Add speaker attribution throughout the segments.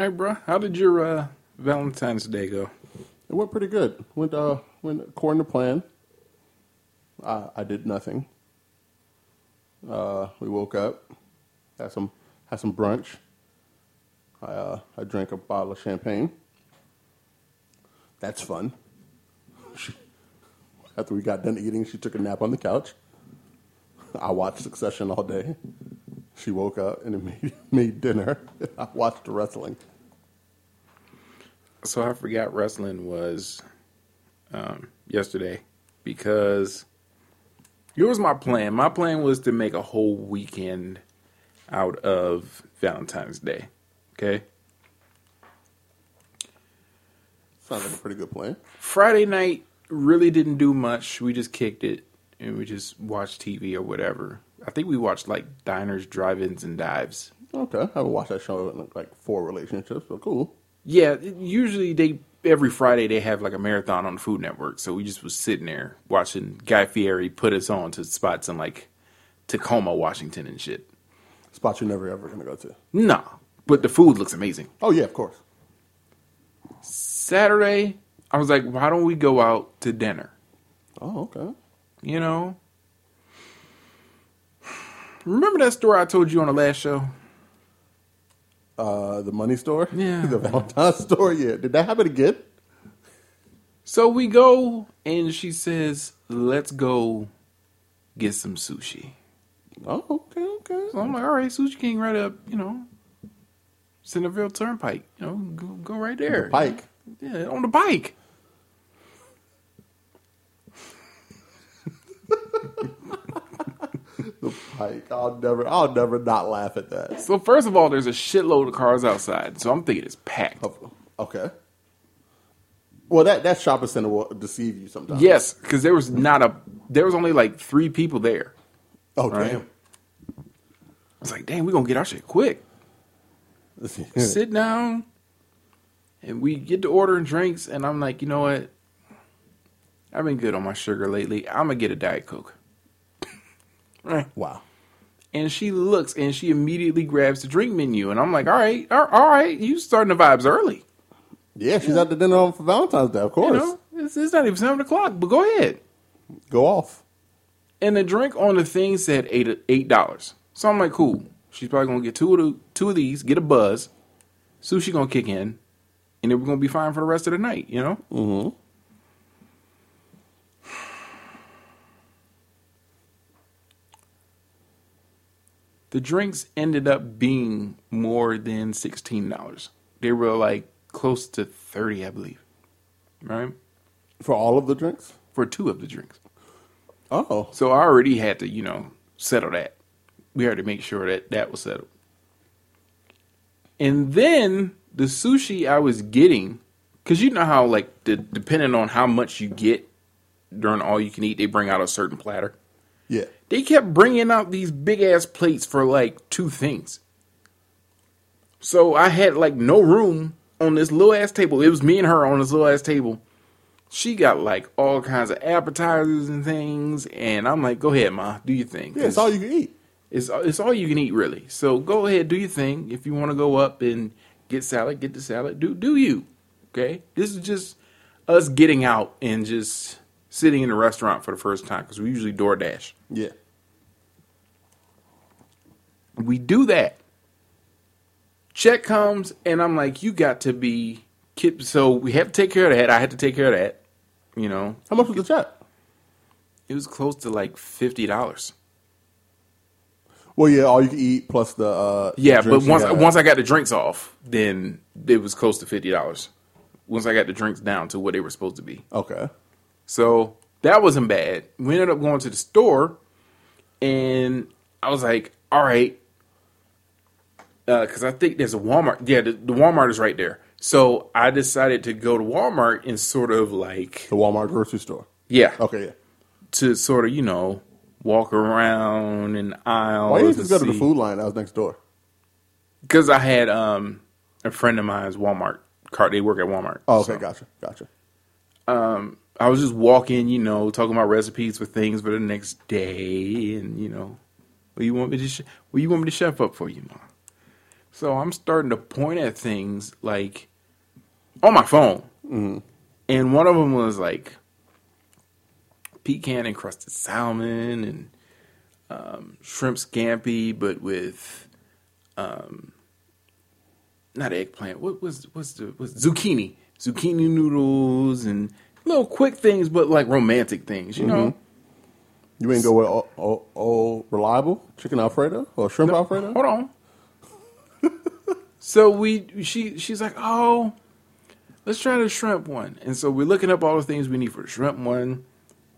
Speaker 1: Right, bro. How did your uh, Valentine's Day go?
Speaker 2: It went pretty good. Went uh went according to plan. I I did nothing. Uh, we woke up, had some had some brunch. I uh, I drank a bottle of champagne. That's fun. After we got done eating, she took a nap on the couch. I watched Succession all day. She woke up and made, made dinner. I watched wrestling.
Speaker 1: So I forgot wrestling was um, yesterday because here was my plan. My plan was to make a whole weekend out of Valentine's Day. Okay.
Speaker 2: Sounds like a pretty good plan.
Speaker 1: Friday night really didn't do much. We just kicked it and we just watched TV or whatever. I think we watched like diners, drive-ins, and dives.
Speaker 2: Okay, I haven't watched that show in like four relationships, but cool.
Speaker 1: Yeah, usually they every Friday they have like a marathon on the Food Network. So we just was sitting there watching Guy Fieri put us on to spots in like Tacoma, Washington, and shit.
Speaker 2: Spots you're never ever gonna go to.
Speaker 1: Nah, but the food looks amazing.
Speaker 2: Oh yeah, of course.
Speaker 1: Saturday, I was like, why don't we go out to dinner?
Speaker 2: Oh okay.
Speaker 1: You know. Remember that story I told you on the last show?
Speaker 2: Uh, the money store.
Speaker 1: Yeah.
Speaker 2: the Valentine's store. Yeah. Did that happen again?
Speaker 1: So we go, and she says, let's go get some sushi.
Speaker 2: Oh okay okay.
Speaker 1: So I'm like, all right, Sushi King right up, you know, Centerville Turnpike. You know, go, go right there.
Speaker 2: Pike.
Speaker 1: Yeah, on the bike.
Speaker 2: The Pike. I'll never. I'll never not laugh at that.
Speaker 1: So first of all, there's a shitload of cars outside. So I'm thinking it's packed.
Speaker 2: Okay. Well, that that shopping center will deceive you sometimes.
Speaker 1: Yes, because there was not a there was only like three people there.
Speaker 2: Oh
Speaker 1: Right.
Speaker 2: damn.
Speaker 1: I was like, damn, we're gonna get our shit quick. Sit down and we get to ordering drinks and I'm like, you know what? I've been good on my sugar lately. I'm gonna get a Diet Coke. Right.
Speaker 2: wow.
Speaker 1: And she looks and she immediately grabs the drink menu. And I'm like, all right, all all right, you starting the vibes early.
Speaker 2: Yeah, she's at the dinner on for Valentine's Day. Of course.
Speaker 1: You know, it's, it's not even seven o'clock, but go ahead.
Speaker 2: Go off.
Speaker 1: And the drink on the thing said eight eight dollars. So I'm like, cool. She's probably gonna get two of the two of these, get a buzz. Sushi gonna kick in, and then we're gonna be fine for the rest of the night. You know.
Speaker 2: Mm-hmm.
Speaker 1: The drinks ended up being more than sixteen dollars. They were like close to thirty, I believe. Right
Speaker 2: For all of the drinks.
Speaker 1: for two of the drinks.
Speaker 2: Oh.
Speaker 1: So I already had to, you know, settle that. We had to make sure that that was settled. And then the sushi I was getting, because you know how, like, the, depending on how much you get during all you can eat, they bring out a certain platter.
Speaker 2: Yeah.
Speaker 1: They kept bringing out these big ass plates for like two things. So I had like no room on this little ass table. It was me and her on this little ass table. She got like all kinds of appetizers and things, and I'm like, "Go ahead, ma, do your thing."
Speaker 2: Yeah, it's all you can eat.
Speaker 1: It's it's all you can eat, really. So go ahead, do your thing. If you want to go up and get salad, get the salad. Do do you? Okay. This is just us getting out and just sitting in a restaurant for the first time because we usually DoorDash.
Speaker 2: Yeah.
Speaker 1: We do that. Check comes, and I'm like, you got to be kid. So we have to take care of that. I had to take care of that. You know,
Speaker 2: How much was the check?
Speaker 1: it was close to like fifty dollars.
Speaker 2: Well, yeah, all you can eat plus the. Uh,
Speaker 1: Yeah, but once once I got the drinks off, then it was close to fifty dollars. Once I got the drinks down to what they were supposed to be,
Speaker 2: Okay.
Speaker 1: So that wasn't bad. We ended up going to the store, and I was like, "All right," because I think there's a Walmart. Yeah, the, the Walmart is right there. So I decided to go to Walmart and sort of like,
Speaker 2: The Walmart grocery store.
Speaker 1: yeah,
Speaker 2: Okay, yeah.
Speaker 1: to sort of you know walk around in aisles.
Speaker 2: Why didn't you just go to the food line I was next door?
Speaker 1: Because I had um, a friend of mine's Walmart cart. They work at Walmart.
Speaker 2: Oh, okay,
Speaker 1: So,
Speaker 2: gotcha, gotcha.
Speaker 1: I was just walking, you know, talking about recipes for things for the next day, and you know, what you want me to, sh- what you want me to chef up for you, know. So I'm starting to point at things like on my phone. And one of them was like pecan encrusted salmon and um, shrimp scampi, but with um, not eggplant. What was what's the was zucchini? Zucchini noodles and little quick things, but like romantic things. You know. Mm-hmm.
Speaker 2: You ain't go with all reliable chicken alfredo or shrimp alfredo?
Speaker 1: Hold on. so we she she's like, oh, let's try the shrimp one. And so we're looking up all the things we need for the shrimp one.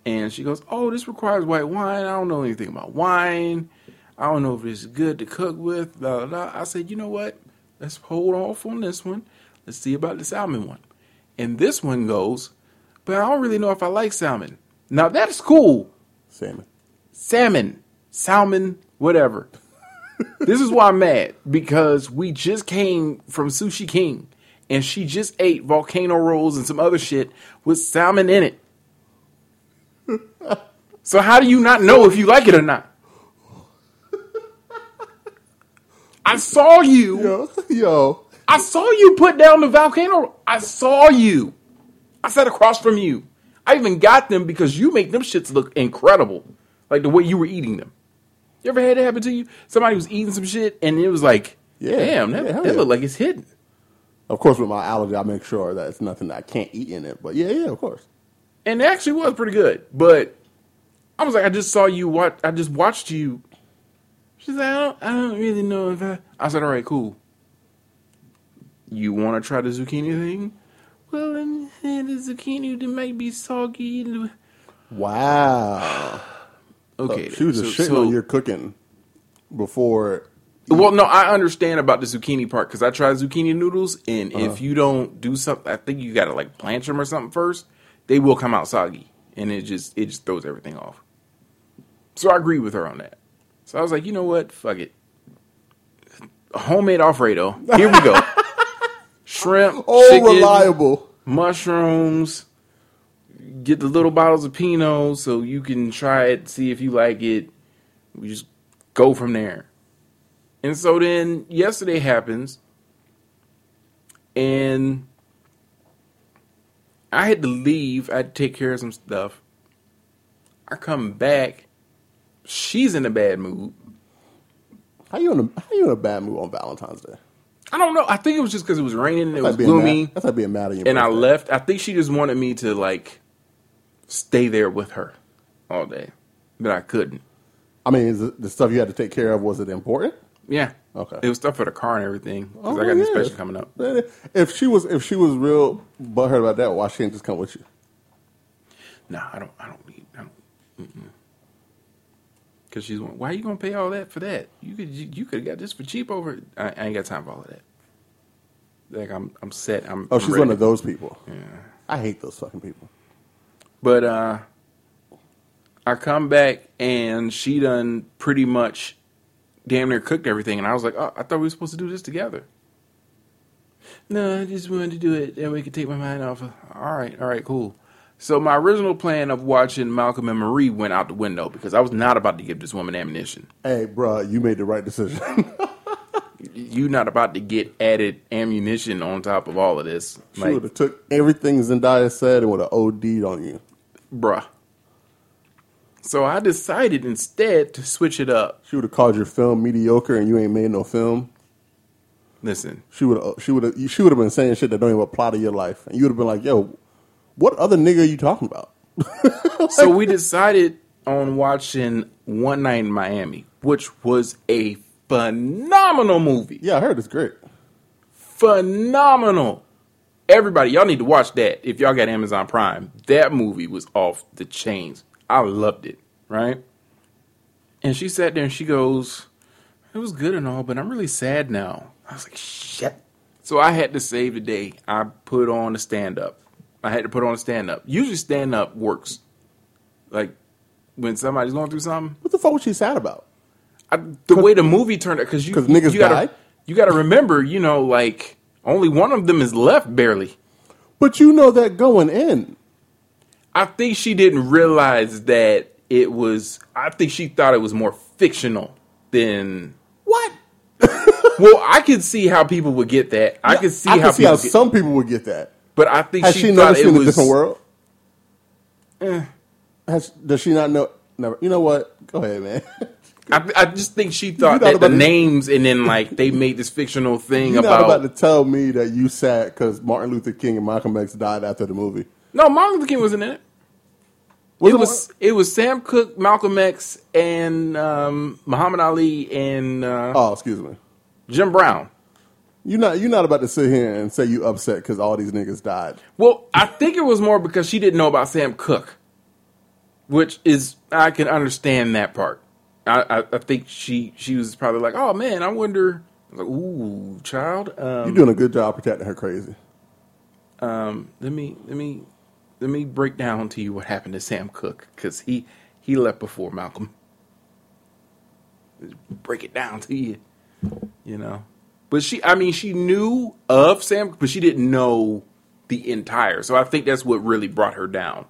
Speaker 1: And she goes, oh, this requires white wine. I don't know anything about wine. I don't know if it's good to cook with. Blah, blah, blah. I said, you know what? Let's hold off on this one. Let's see about the salmon one. And this one goes, but I don't really know if I like salmon. Now that's cool
Speaker 2: Salmon.
Speaker 1: salmon, salmon, whatever. this is why I'm mad because we just came from Sushi King and she just ate volcano rolls and some other shit with salmon in it. so how do you not know if you like it or not? I saw you.
Speaker 2: Yo, yo.
Speaker 1: I saw you put down the volcano. I saw you. I sat across from you. I even got them because you make them shits look incredible, like the way you were eating them. You ever had it happen to you? Somebody was eating some shit and it was like,
Speaker 2: Yeah.
Speaker 1: damn, that,
Speaker 2: Yeah,
Speaker 1: that
Speaker 2: yeah.
Speaker 1: look like it's hidden.
Speaker 2: Of course, with my allergy, I make sure that it's nothing that I can't eat in it. But yeah, yeah, of course.
Speaker 1: And it actually was pretty good. But I was like, I just saw you watch. I just watched you. She's like, I don't, I don't really know if I. I said, all right, cool. You want to try the zucchini thing? Well, and, and the zucchini that might be soggy.
Speaker 2: Wow.
Speaker 1: Okay,
Speaker 2: she was
Speaker 1: so-
Speaker 2: shitting
Speaker 1: so-
Speaker 2: on your cooking before.
Speaker 1: Well, no, I understand about the zucchini part because I tried zucchini noodles, and
Speaker 2: Uh-huh.
Speaker 1: if you don't do something, I think you got to like blanch them or something first. They will come out soggy, and it just it just throws everything off. So I agree with her on that. So I was like, you know what, fuck it, homemade Alfredo. Here we go. Shrimp,
Speaker 2: Oh,
Speaker 1: chicken,
Speaker 2: reliable.
Speaker 1: mushrooms. Get the little bottles of Pinot so you can try it, see if you like it. We just go from there. And so then yesterday happens, and I had to leave. I had to take care of some stuff. I come back. She's in a bad mood.
Speaker 2: How you in a how you in a bad mood on Valentine's Day?
Speaker 1: I don't know. I think it was just because it was raining and it was
Speaker 2: like
Speaker 1: gloomy.
Speaker 2: Mad, that's like being mad at you.
Speaker 1: and I left. I think she just wanted me to like stay there with her all day, but I couldn't.
Speaker 2: I mean, is the stuff you had to take care of was it important?
Speaker 1: Yeah.
Speaker 2: Okay.
Speaker 1: It was stuff for the car and everything because
Speaker 2: Oh,
Speaker 1: I got an
Speaker 2: yeah.
Speaker 1: inspection coming up.
Speaker 2: If she was if she was real butthurt about that, why she didn't just come with you?
Speaker 1: No, I don't. I don't need. I don't. Because she's. Why are you gonna pay all that for that? You could. You, you could have got this for cheap over. I, I ain't got time for all of that. Like I'm. I'm set. I'm.
Speaker 2: Oh,
Speaker 1: I'm
Speaker 2: she's
Speaker 1: ready.
Speaker 2: one of those people.
Speaker 1: Yeah.
Speaker 2: I hate those fucking people.
Speaker 1: But uh I come back and she done pretty much damn near cooked everything and I was like, Oh, I thought we were supposed to do this together. No, I just wanted to do it that way I could take my mind off of all right, all right, cool. So my original plan of watching Malcolm and Marie went out the window because I was not about to give this woman ammunition.
Speaker 2: Hey, bruh, you made the right decision.
Speaker 1: You not about to get added ammunition on top of all of this.
Speaker 2: she
Speaker 1: Like,
Speaker 2: would have took everything Zendaya said and would have OD'd on you.
Speaker 1: bruh. So I decided instead to switch it up.
Speaker 2: She would have called your film mediocre and you ain't made no film.
Speaker 1: Listen,
Speaker 2: She would have uh, she would have she would have been saying shit that don't even apply to your life, and you would have been like, "Yo, what other nigga are you talking about?"
Speaker 1: so we decided on watching One Night in Miami, which was a phenomenal movie.
Speaker 2: Yeah, I heard it's great.
Speaker 1: Phenomenal. Everybody, y'all need to watch that if y'all got Amazon Prime. That movie was off the chains. I loved it, right? And she sat there and she goes, It was good and all, but I'm really sad now. I was like, Shit. So I had to save the day. I put on a stand up. I had to put on a stand up. Usually, stand up works. Like when somebody's going through something,
Speaker 2: What the fuck was she sad about?
Speaker 1: I, the way the movie turned out, because you,
Speaker 2: 'Cause niggas
Speaker 1: you gotta,
Speaker 2: died?
Speaker 1: You got to remember, you know, like only one of them is left barely.
Speaker 2: But you know that going in.
Speaker 1: I think she didn't realize that it was. I think she thought it was more fictional than
Speaker 2: What?
Speaker 1: Well, I could see how people would get that. I could see
Speaker 2: I
Speaker 1: how
Speaker 2: can see how
Speaker 1: get,
Speaker 2: some people would get that.
Speaker 1: But I think
Speaker 2: Has
Speaker 1: she,
Speaker 2: she, never seen
Speaker 1: was
Speaker 2: a different world?
Speaker 1: Eh.
Speaker 2: Has, does she not know? Never. You know what? Go ahead, man.
Speaker 1: I, I just think she thought that the
Speaker 2: to-
Speaker 1: names and then like they made this fictional thing
Speaker 2: You're
Speaker 1: about,
Speaker 2: not about to tell me that you sat because Martin Luther King and Malcolm X died after the movie.
Speaker 1: no Martin Luther King wasn't in it.
Speaker 2: Was
Speaker 1: it
Speaker 2: it
Speaker 1: was it was Sam Cooke, Malcolm X, and um, Muhammad Ali and uh,
Speaker 2: Oh, excuse me.
Speaker 1: Jim Brown.
Speaker 2: You're not. You're not about to sit here and say you upset because all these niggas died.
Speaker 1: Well, I think it was more because she didn't know about Sam Cooke, which is I can understand that part. I, I, I think she she was probably like, oh man, I wonder. I like, ooh, child. Um,
Speaker 2: You're doing a good job protecting her crazy.
Speaker 1: um, let me let me let me break down to you what happened to Sam Cooke because he he left before Malcolm. Break it down to you, you know. But she, I mean, she knew of Sam, but she didn't know the entire. So I think that's what really brought her down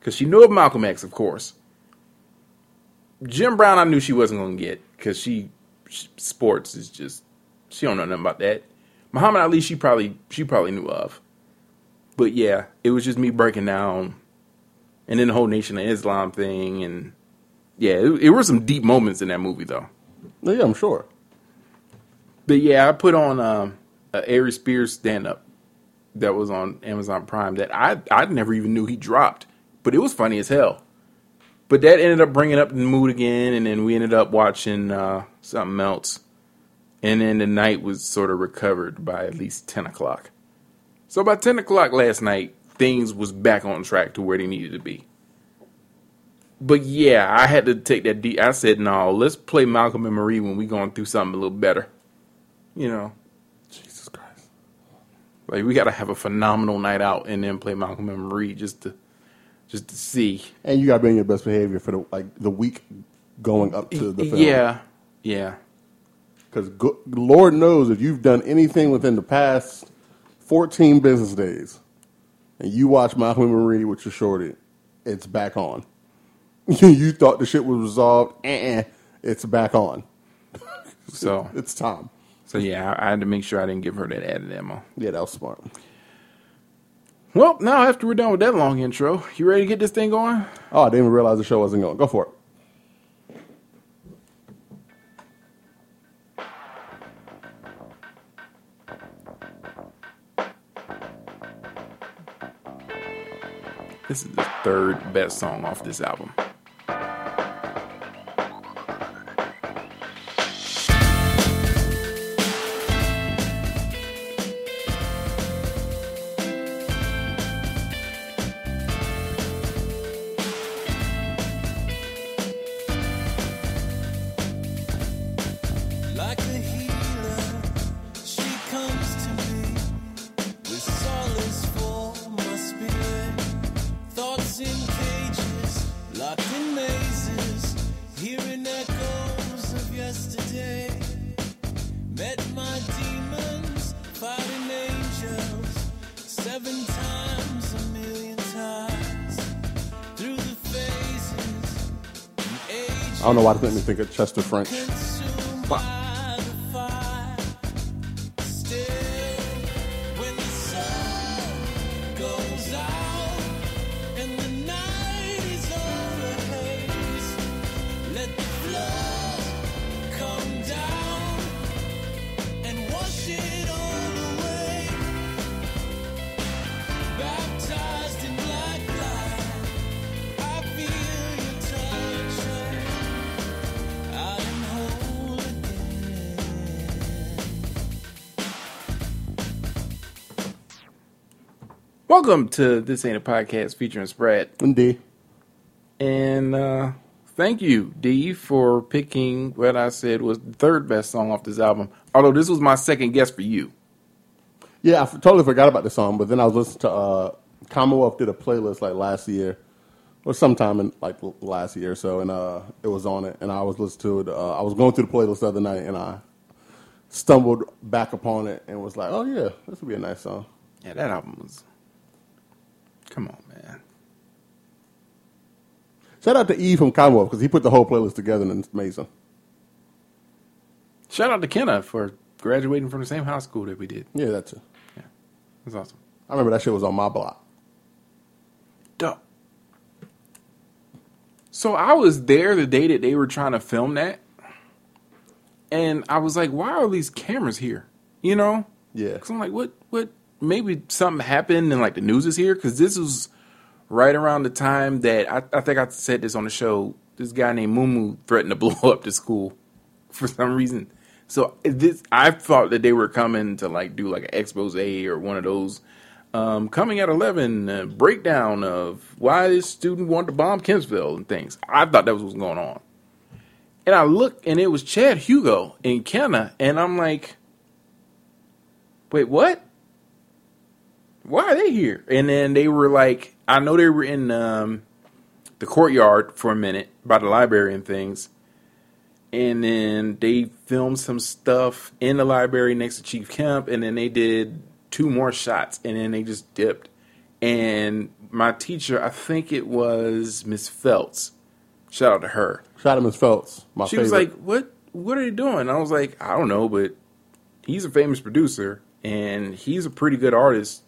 Speaker 1: because she knew of Malcolm X, of course. Jim Brown, I knew she wasn't going to get because she, she sports is just she don't know nothing about that. Muhammad Ali, she probably she probably knew of. But yeah, it was just me breaking down, and then the whole Nation of Islam thing, and yeah, it, it were some deep moments in that movie though.
Speaker 2: Yeah, I'm sure.
Speaker 1: But yeah, I put on um, a Spears stand up that was on Amazon Prime that I I never even knew he dropped, but it was funny as hell. But that ended up bringing up the mood again, and then we ended up watching uh, something else, and then the night was sort of recovered by at least ten o'clock. So by ten o'clock last night, things was back on track to where they needed to be. But yeah, I had to take that deep. I said, no, let's play Malcolm and Marie when we going through something a little better. You know,
Speaker 2: Jesus Christ.
Speaker 1: like we got to have a phenomenal night out and then play Malcolm and Marie just to, just to see.
Speaker 2: And you got to be in your best behavior for the like the week going up to the film.
Speaker 1: Yeah, yeah.
Speaker 2: Because go- Lord knows if you've done anything within the past 14 business days and you watch Malcolm and Marie with your shorty, it's back on. you thought the shit was resolved, eh, it's back on.
Speaker 1: So,
Speaker 2: It's time.
Speaker 1: So yeah, I, I had to make sure I didn't give her that added ammo.
Speaker 2: Yeah, that was smart.
Speaker 1: Well, now after we're done with that long intro, you ready to get this thing going?
Speaker 2: Oh, I didn't even realize the show wasn't going. Go for it.
Speaker 1: This is the third best song off this album.
Speaker 2: Know why it made me think of Chester French.
Speaker 1: Welcome to This Ain't a Podcast featuring Spread.
Speaker 2: Indeed.
Speaker 1: And uh, thank you, D, for picking what I said was the third best song off this album. Although this was my second guess for you.
Speaker 2: Yeah, I f- totally forgot about the song, but then I was listening to uh, Commonwealth did a playlist like last year or sometime in like last year or so, and uh, it was on it, and I was listening to it. Uh, I was going through the playlist the other night, and I stumbled back upon it and was like, "Oh yeah, this would be a nice song."
Speaker 1: Yeah, that album was. Come on, man.
Speaker 2: Shout out to Eve from Commonwealth because he put the whole playlist together, and it's amazing.
Speaker 1: Shout out to Kenna for graduating from the same high school that we did.
Speaker 2: Yeah, that's it.
Speaker 1: Yeah, that's awesome.
Speaker 2: I remember that shit was on my block.
Speaker 1: Dope. So I was there the day that they were trying to film that, and I was like, "Why are these cameras here?" You know?
Speaker 2: Yeah.
Speaker 1: Because I'm like, "What? What? Maybe something happened and like the news is here." Because this was right around the time that I, I think I said this on the show. This guy named Mumu threatened to blow up the school for some reason. So this, I thought that they were coming to like do like an expose or one of those um, coming at eleven uh, breakdown of why this student wanted to bomb Kempsville and things. I thought that was what was going on, and I looked and it was Chad Hugo and Kenna, and I'm like, wait, what? Why are they here? And then they were like, I know they were in um, the courtyard for a minute by the library and things and then they filmed some stuff in the library next to Chief Kemp, and then they did two more shots, and then they just dipped. And my teacher, I think it was Miss Feltz. Shout out to her.
Speaker 2: Shout out to Miss Phelps. My
Speaker 1: She
Speaker 2: favorite.
Speaker 1: was like, "What? What are they doing?" I was like, "I don't know, but he's a famous producer, and he's a pretty good artist.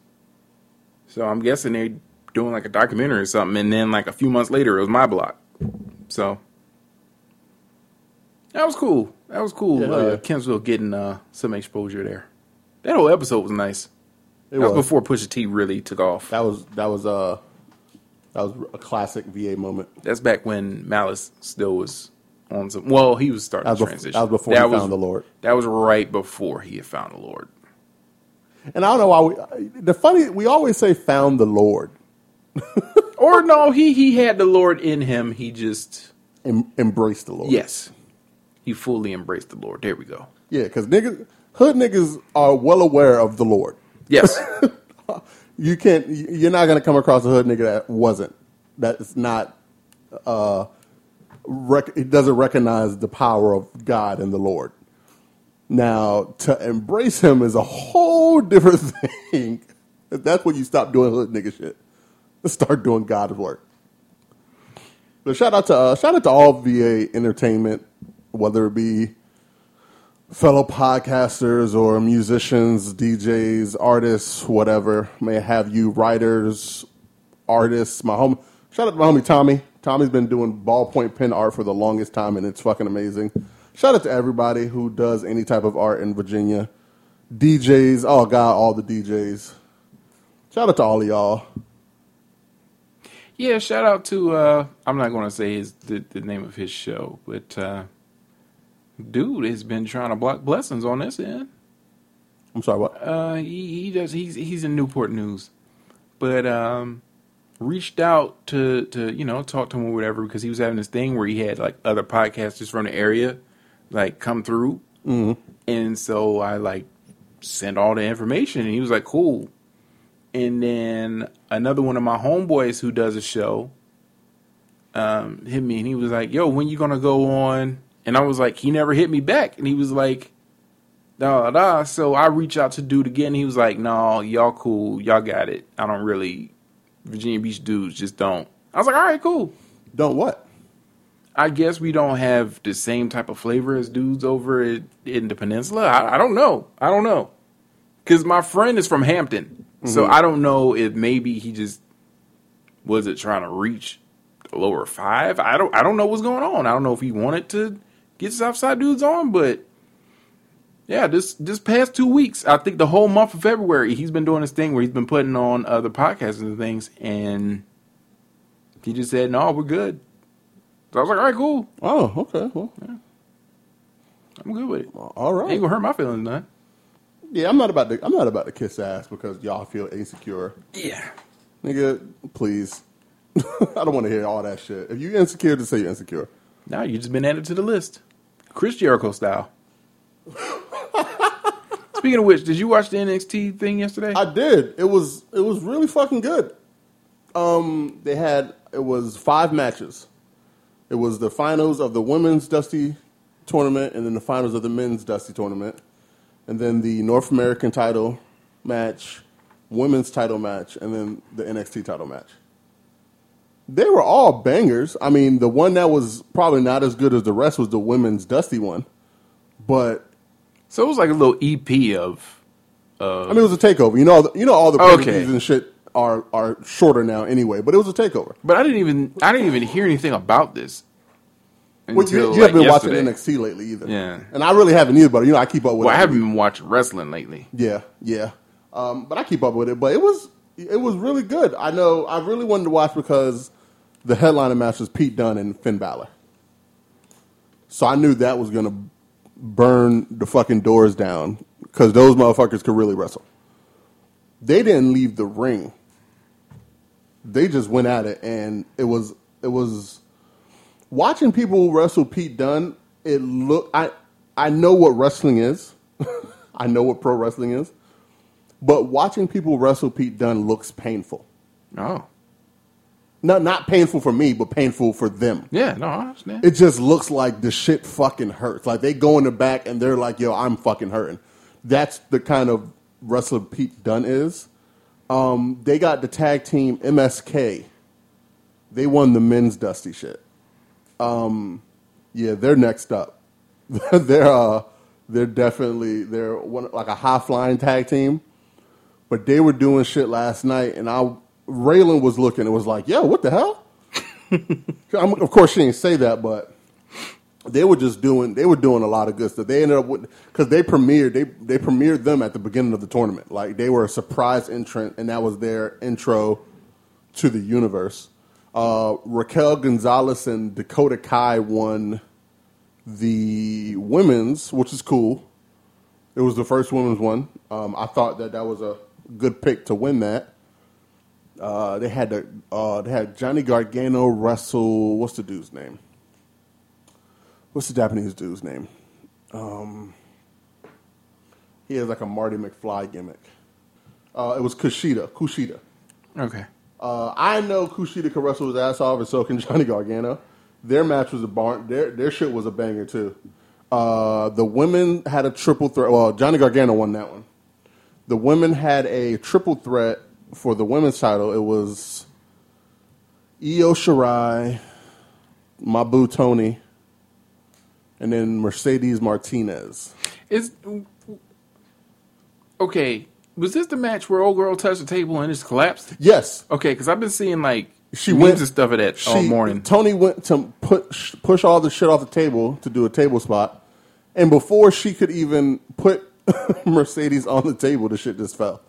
Speaker 1: So I'm guessing they're doing like a documentary or something." And then like a few months later, it was my block. So that was cool. That was cool.
Speaker 2: Yeah,
Speaker 1: uh,
Speaker 2: yeah.
Speaker 1: Getting uh, some exposure there. That whole episode was nice.
Speaker 2: it
Speaker 1: that was
Speaker 2: was.
Speaker 1: before Pusha T really took off.
Speaker 2: That was that was uh that was a classic VA moment.
Speaker 1: That's back when Malice still was on some. Well, he was starting
Speaker 2: That
Speaker 1: to
Speaker 2: was,
Speaker 1: transition.
Speaker 2: that was before he found the Lord.
Speaker 1: That was right before he had found the Lord.
Speaker 2: And I don't know why we the funny we always say found the Lord.
Speaker 1: Or no, he he had the Lord in him. He just
Speaker 2: Em, embrace the Lord.
Speaker 1: yes, he fully embraced the Lord. There we go.
Speaker 2: Yeah, because niggas hood niggas are well aware of the Lord.
Speaker 1: Yes,
Speaker 2: You can't you're not gonna come across a hood nigga that wasn't. That's not uh rec- it doesn't recognize the power of God and the Lord. Now, to embrace him is a whole different thing. That's when you stop doing hood nigga shit. Start doing God's work. But shout out to uh, shout out to all VA entertainment, whether it be fellow podcasters or musicians, DJs, artists, whatever may have you, writers, artists. My home, shout out to my homie Tommy. Tommy's been doing ballpoint pen art for the longest time, and it's fucking amazing. Shout out to everybody who does any type of art in Virginia. DJs, oh god, all the DJs. Shout out to all of y'all.
Speaker 1: yeah. Shout out to uh, I'm not going to say his the, the name of his show, but uh, dude has been trying to block blessings on this end.
Speaker 2: I'm sorry, what?
Speaker 1: Uh, he, he does. He's he's in Newport News, but um, reached out to to you know talk to him or whatever because he was having this thing where he had like other podcasters from the area like come through, mm-hmm. and so I like sent all the information, and he was like, "Cool." And then another one of my homeboys who does a show um, hit me, and he was like, "Yo, when you gonna go on?" And I was like, he never hit me back, and he was like da da. So I reach out to dude again. He was like, "No, y'all cool. Y'all got it. I don't really Virginia Beach dudes just don't." I was like, "All right, cool."
Speaker 2: Don't what?
Speaker 1: I guess we don't have the same type of flavor as dudes over in, in the peninsula. I, I don't know. I don't know. Because my friend is from Hampton, so mm-hmm. I don't know if maybe he just was it trying to reach the lower five. I don't. I don't know what's going on. I don't know if he wanted to get Southside dudes on, but yeah, this this past two weeks, I think the whole month of February, he's been doing this thing where he's been putting on other podcasts and things, and he just said, "No, we're good." So I was like, "All right, cool.
Speaker 2: Oh, okay. Well,
Speaker 1: I'm good with it.
Speaker 2: all right.
Speaker 1: Ain't gonna hurt my feelings none."
Speaker 2: Yeah, I'm not about to. I'm not about to kiss ass because y'all feel insecure,
Speaker 1: Yeah.
Speaker 2: nigga. Please, I don't want to hear all that shit. If you insecure, just say you're insecure.
Speaker 1: Now you just been added to the list, Chris Jericho style. Speaking of which, did you watch the NXT thing yesterday?
Speaker 2: I did. It was it was really fucking good. Um, they had it was five matches. It was the finals of the women's Dusty tournament, and then the finals of the men's Dusty tournament, and then the North American title match, women's title match, and then the NXT title match. They were all bangers. I mean, the one that was probably not as good as the rest was the women's Dusty one, but
Speaker 1: So it was like a little EP of.
Speaker 2: Uh, I mean, it was a takeover. You know, all the, you know, all the
Speaker 1: Okay.
Speaker 2: and shit are are shorter now anyway. But it was a takeover.
Speaker 1: But I didn't even I didn't even hear anything about this.
Speaker 2: Well, you, you
Speaker 1: like,
Speaker 2: haven't been
Speaker 1: yesterday.
Speaker 2: watching NXT lately either.
Speaker 1: Yeah.
Speaker 2: and I really haven't either. But you know, I keep up with.
Speaker 1: Well,
Speaker 2: it.
Speaker 1: I haven't been watching wrestling lately.
Speaker 2: Yeah, yeah. Um, but I keep up with it. But it was it was really good. I know. I really wanted to watch because the headliner match was Pete Dunne and Finn Balor. So I knew that was gonna burn the fucking doors down because those motherfuckers could really wrestle. They didn't leave the ring. They just went at it, and it was it was watching people wrestle Pete Dunne. It look I I know what wrestling is. I know what pro wrestling is. But watching people wrestle Pete Dunne looks painful.
Speaker 1: Oh,
Speaker 2: Not not painful for me, but painful for them.
Speaker 1: yeah, no, I understand.
Speaker 2: It just looks like the shit fucking hurts. Like they go in the back and they're like, "Yo, I'm fucking hurting." That's the kind of wrestler Pete Dunne is. Um, they got the tag team MSK. They won the men's dusty shit. Um, yeah, they're next up. they're uh, they're definitely they're one like a high flying tag team. But they were doing shit last night, and I Raylan was looking. It was like, "Yo, what the hell?" I'm, of course, she didn't say that, but they were just doing they were doing a lot of good stuff. They ended up with because they premiered they they premiered them at the beginning of the tournament. Like they were a surprise entrant, and that was their intro to the universe. Uh, Raquel Gonzalez and Dakota Kai won the women's, which is cool. It was the first women's one. Um, I thought that that was a good pick to win that. Uh, they had the uh, they had Johnny Gargano wrestle. What's the dude's name? What's the Japanese dude's name? Um, he has like a Marty McFly gimmick. Uh, it was Kushida. Kushida.
Speaker 1: Okay.
Speaker 2: Uh, I know Kushida can wrestle his ass off, and so can Johnny Gargano. Their match was a barn. Their their shit was a banger too. Uh, the women had a triple threat. Well, Johnny Gargano won that one. The women had a triple threat for the women's title. It was Io Shirai, Mabu Toni, and then Mercedes Martinez.
Speaker 1: Is okay. Was this the match where old girl touched the table and it just collapsed?
Speaker 2: Yes,
Speaker 1: Okay, because I've been seeing like
Speaker 2: she went
Speaker 1: and stuff of that all morning.
Speaker 2: Toni went to push push all the shit off the table to do a table spot, and before she could even put Mercedes on the table, the shit just fell.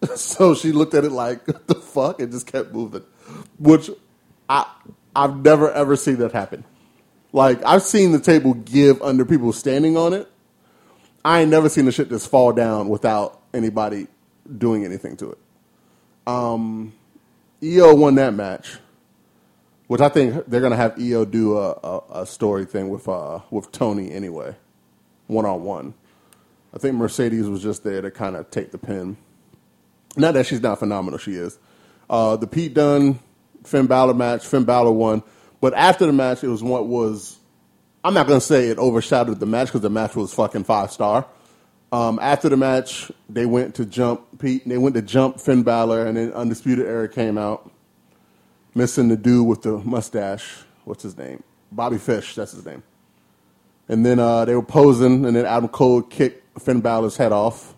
Speaker 2: So she looked at it like, "What the fuck?" and just kept moving, which I I've never ever seen that happen. Like I've seen the table give under people standing on it. I ain't never seen the shit just fall down without anybody doing anything to it. Io won that match, which I think they're gonna have Io do a, a, a story thing with uh, with Toni anyway, one on one. I think Mercedes was just there to kind of take the pin. Not that she's not phenomenal, she is. Uh, the Pete Dunne Finn Balor match, Finn Balor won, but after the match, it was what was. I'm not gonna say it overshadowed the match because the match was fucking five star. Um, after the match, they went to jump Pete. They went to jump Finn Balor, and then Undisputed Era came out, missing the dude with the mustache. What's his name? Bobby Fish. That's his name. And then uh, they were posing, and then Adam Cole kicked Finn Balor's head off.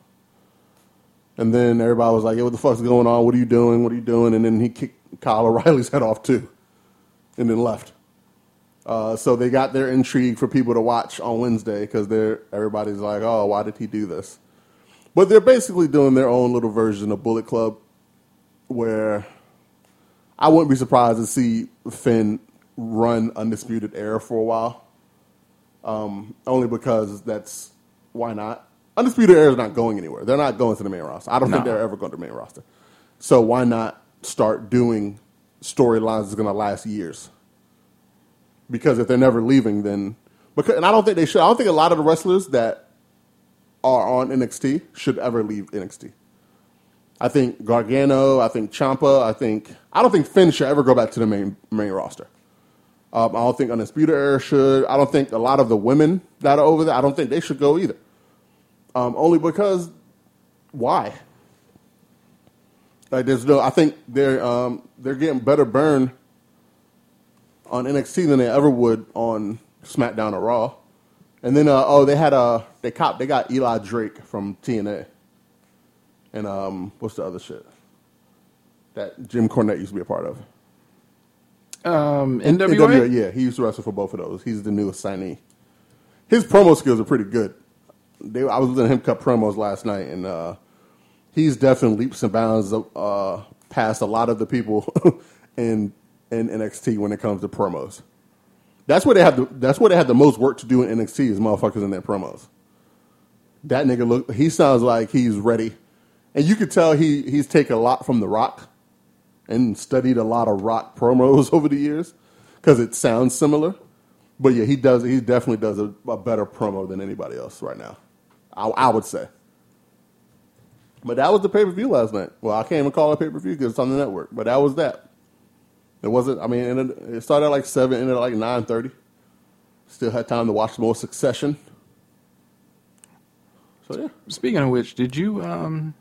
Speaker 2: And then everybody was like, "Yo, what the fuck's going on? What are you doing? What are you doing?" And then he kicked Kyle O'Reilly's head off too, and then left. Uh, so they got their intrigue for people to watch on Wednesday because they're everybody's like, "Oh, why did he do this?" But they're basically doing their own little version of Bullet Club, where I wouldn't be surprised to see Finn run Undisputed Era for a while. Um, only because that's why not. Undisputed Era is not going anywhere. They're not going to the main roster. I don't think they're ever going to the main roster. So why not start doing storylines is going to last years? Because if they're never leaving, then because and I don't think they should. I don't think a lot of the wrestlers that are on NXT should ever leave NXT. I think Gargano, I think Ciampa, I think I don't think Finn should ever go back to the main main roster. Um, I don't think Undisputed Era should. I don't think a lot of the women that are over there. I don't think they should go either. Um, only because why? Like there's no. I think they're um, they're getting better burn on NXT than they ever would on SmackDown or Raw. And then uh, oh, they had uh, they cop they got Eli Drake from TNA. And um, what's the other shit that Jim Cornette used to be a part of?
Speaker 1: Um, NWA.
Speaker 2: NWA, yeah, he used to wrestle for both of those. He's the newest signee. His promo skills are pretty good. They, I was listening to him cut promos last night, and uh, he's definitely leaps and bounds uh, past a lot of the people in in NXT when it comes to promos. That's where they have the, that's where they have the most work to do in NXT is motherfuckers in their promos. That nigga look he sounds like he's ready. And you could tell he he's taken a lot from The Rock and studied a lot of rock promos over the years because it sounds similar. But yeah, he does. He definitely does a, a better promo than anybody else right now. I, I would say. But that was the pay per view last night. Well, I can't even call it pay per view because it's on the network. But that was that. It wasn't. I mean, it, it started at like seven, ended at like nine thirty. Still had time to watch more Succession. So yeah,
Speaker 1: Speaking of which, did you um,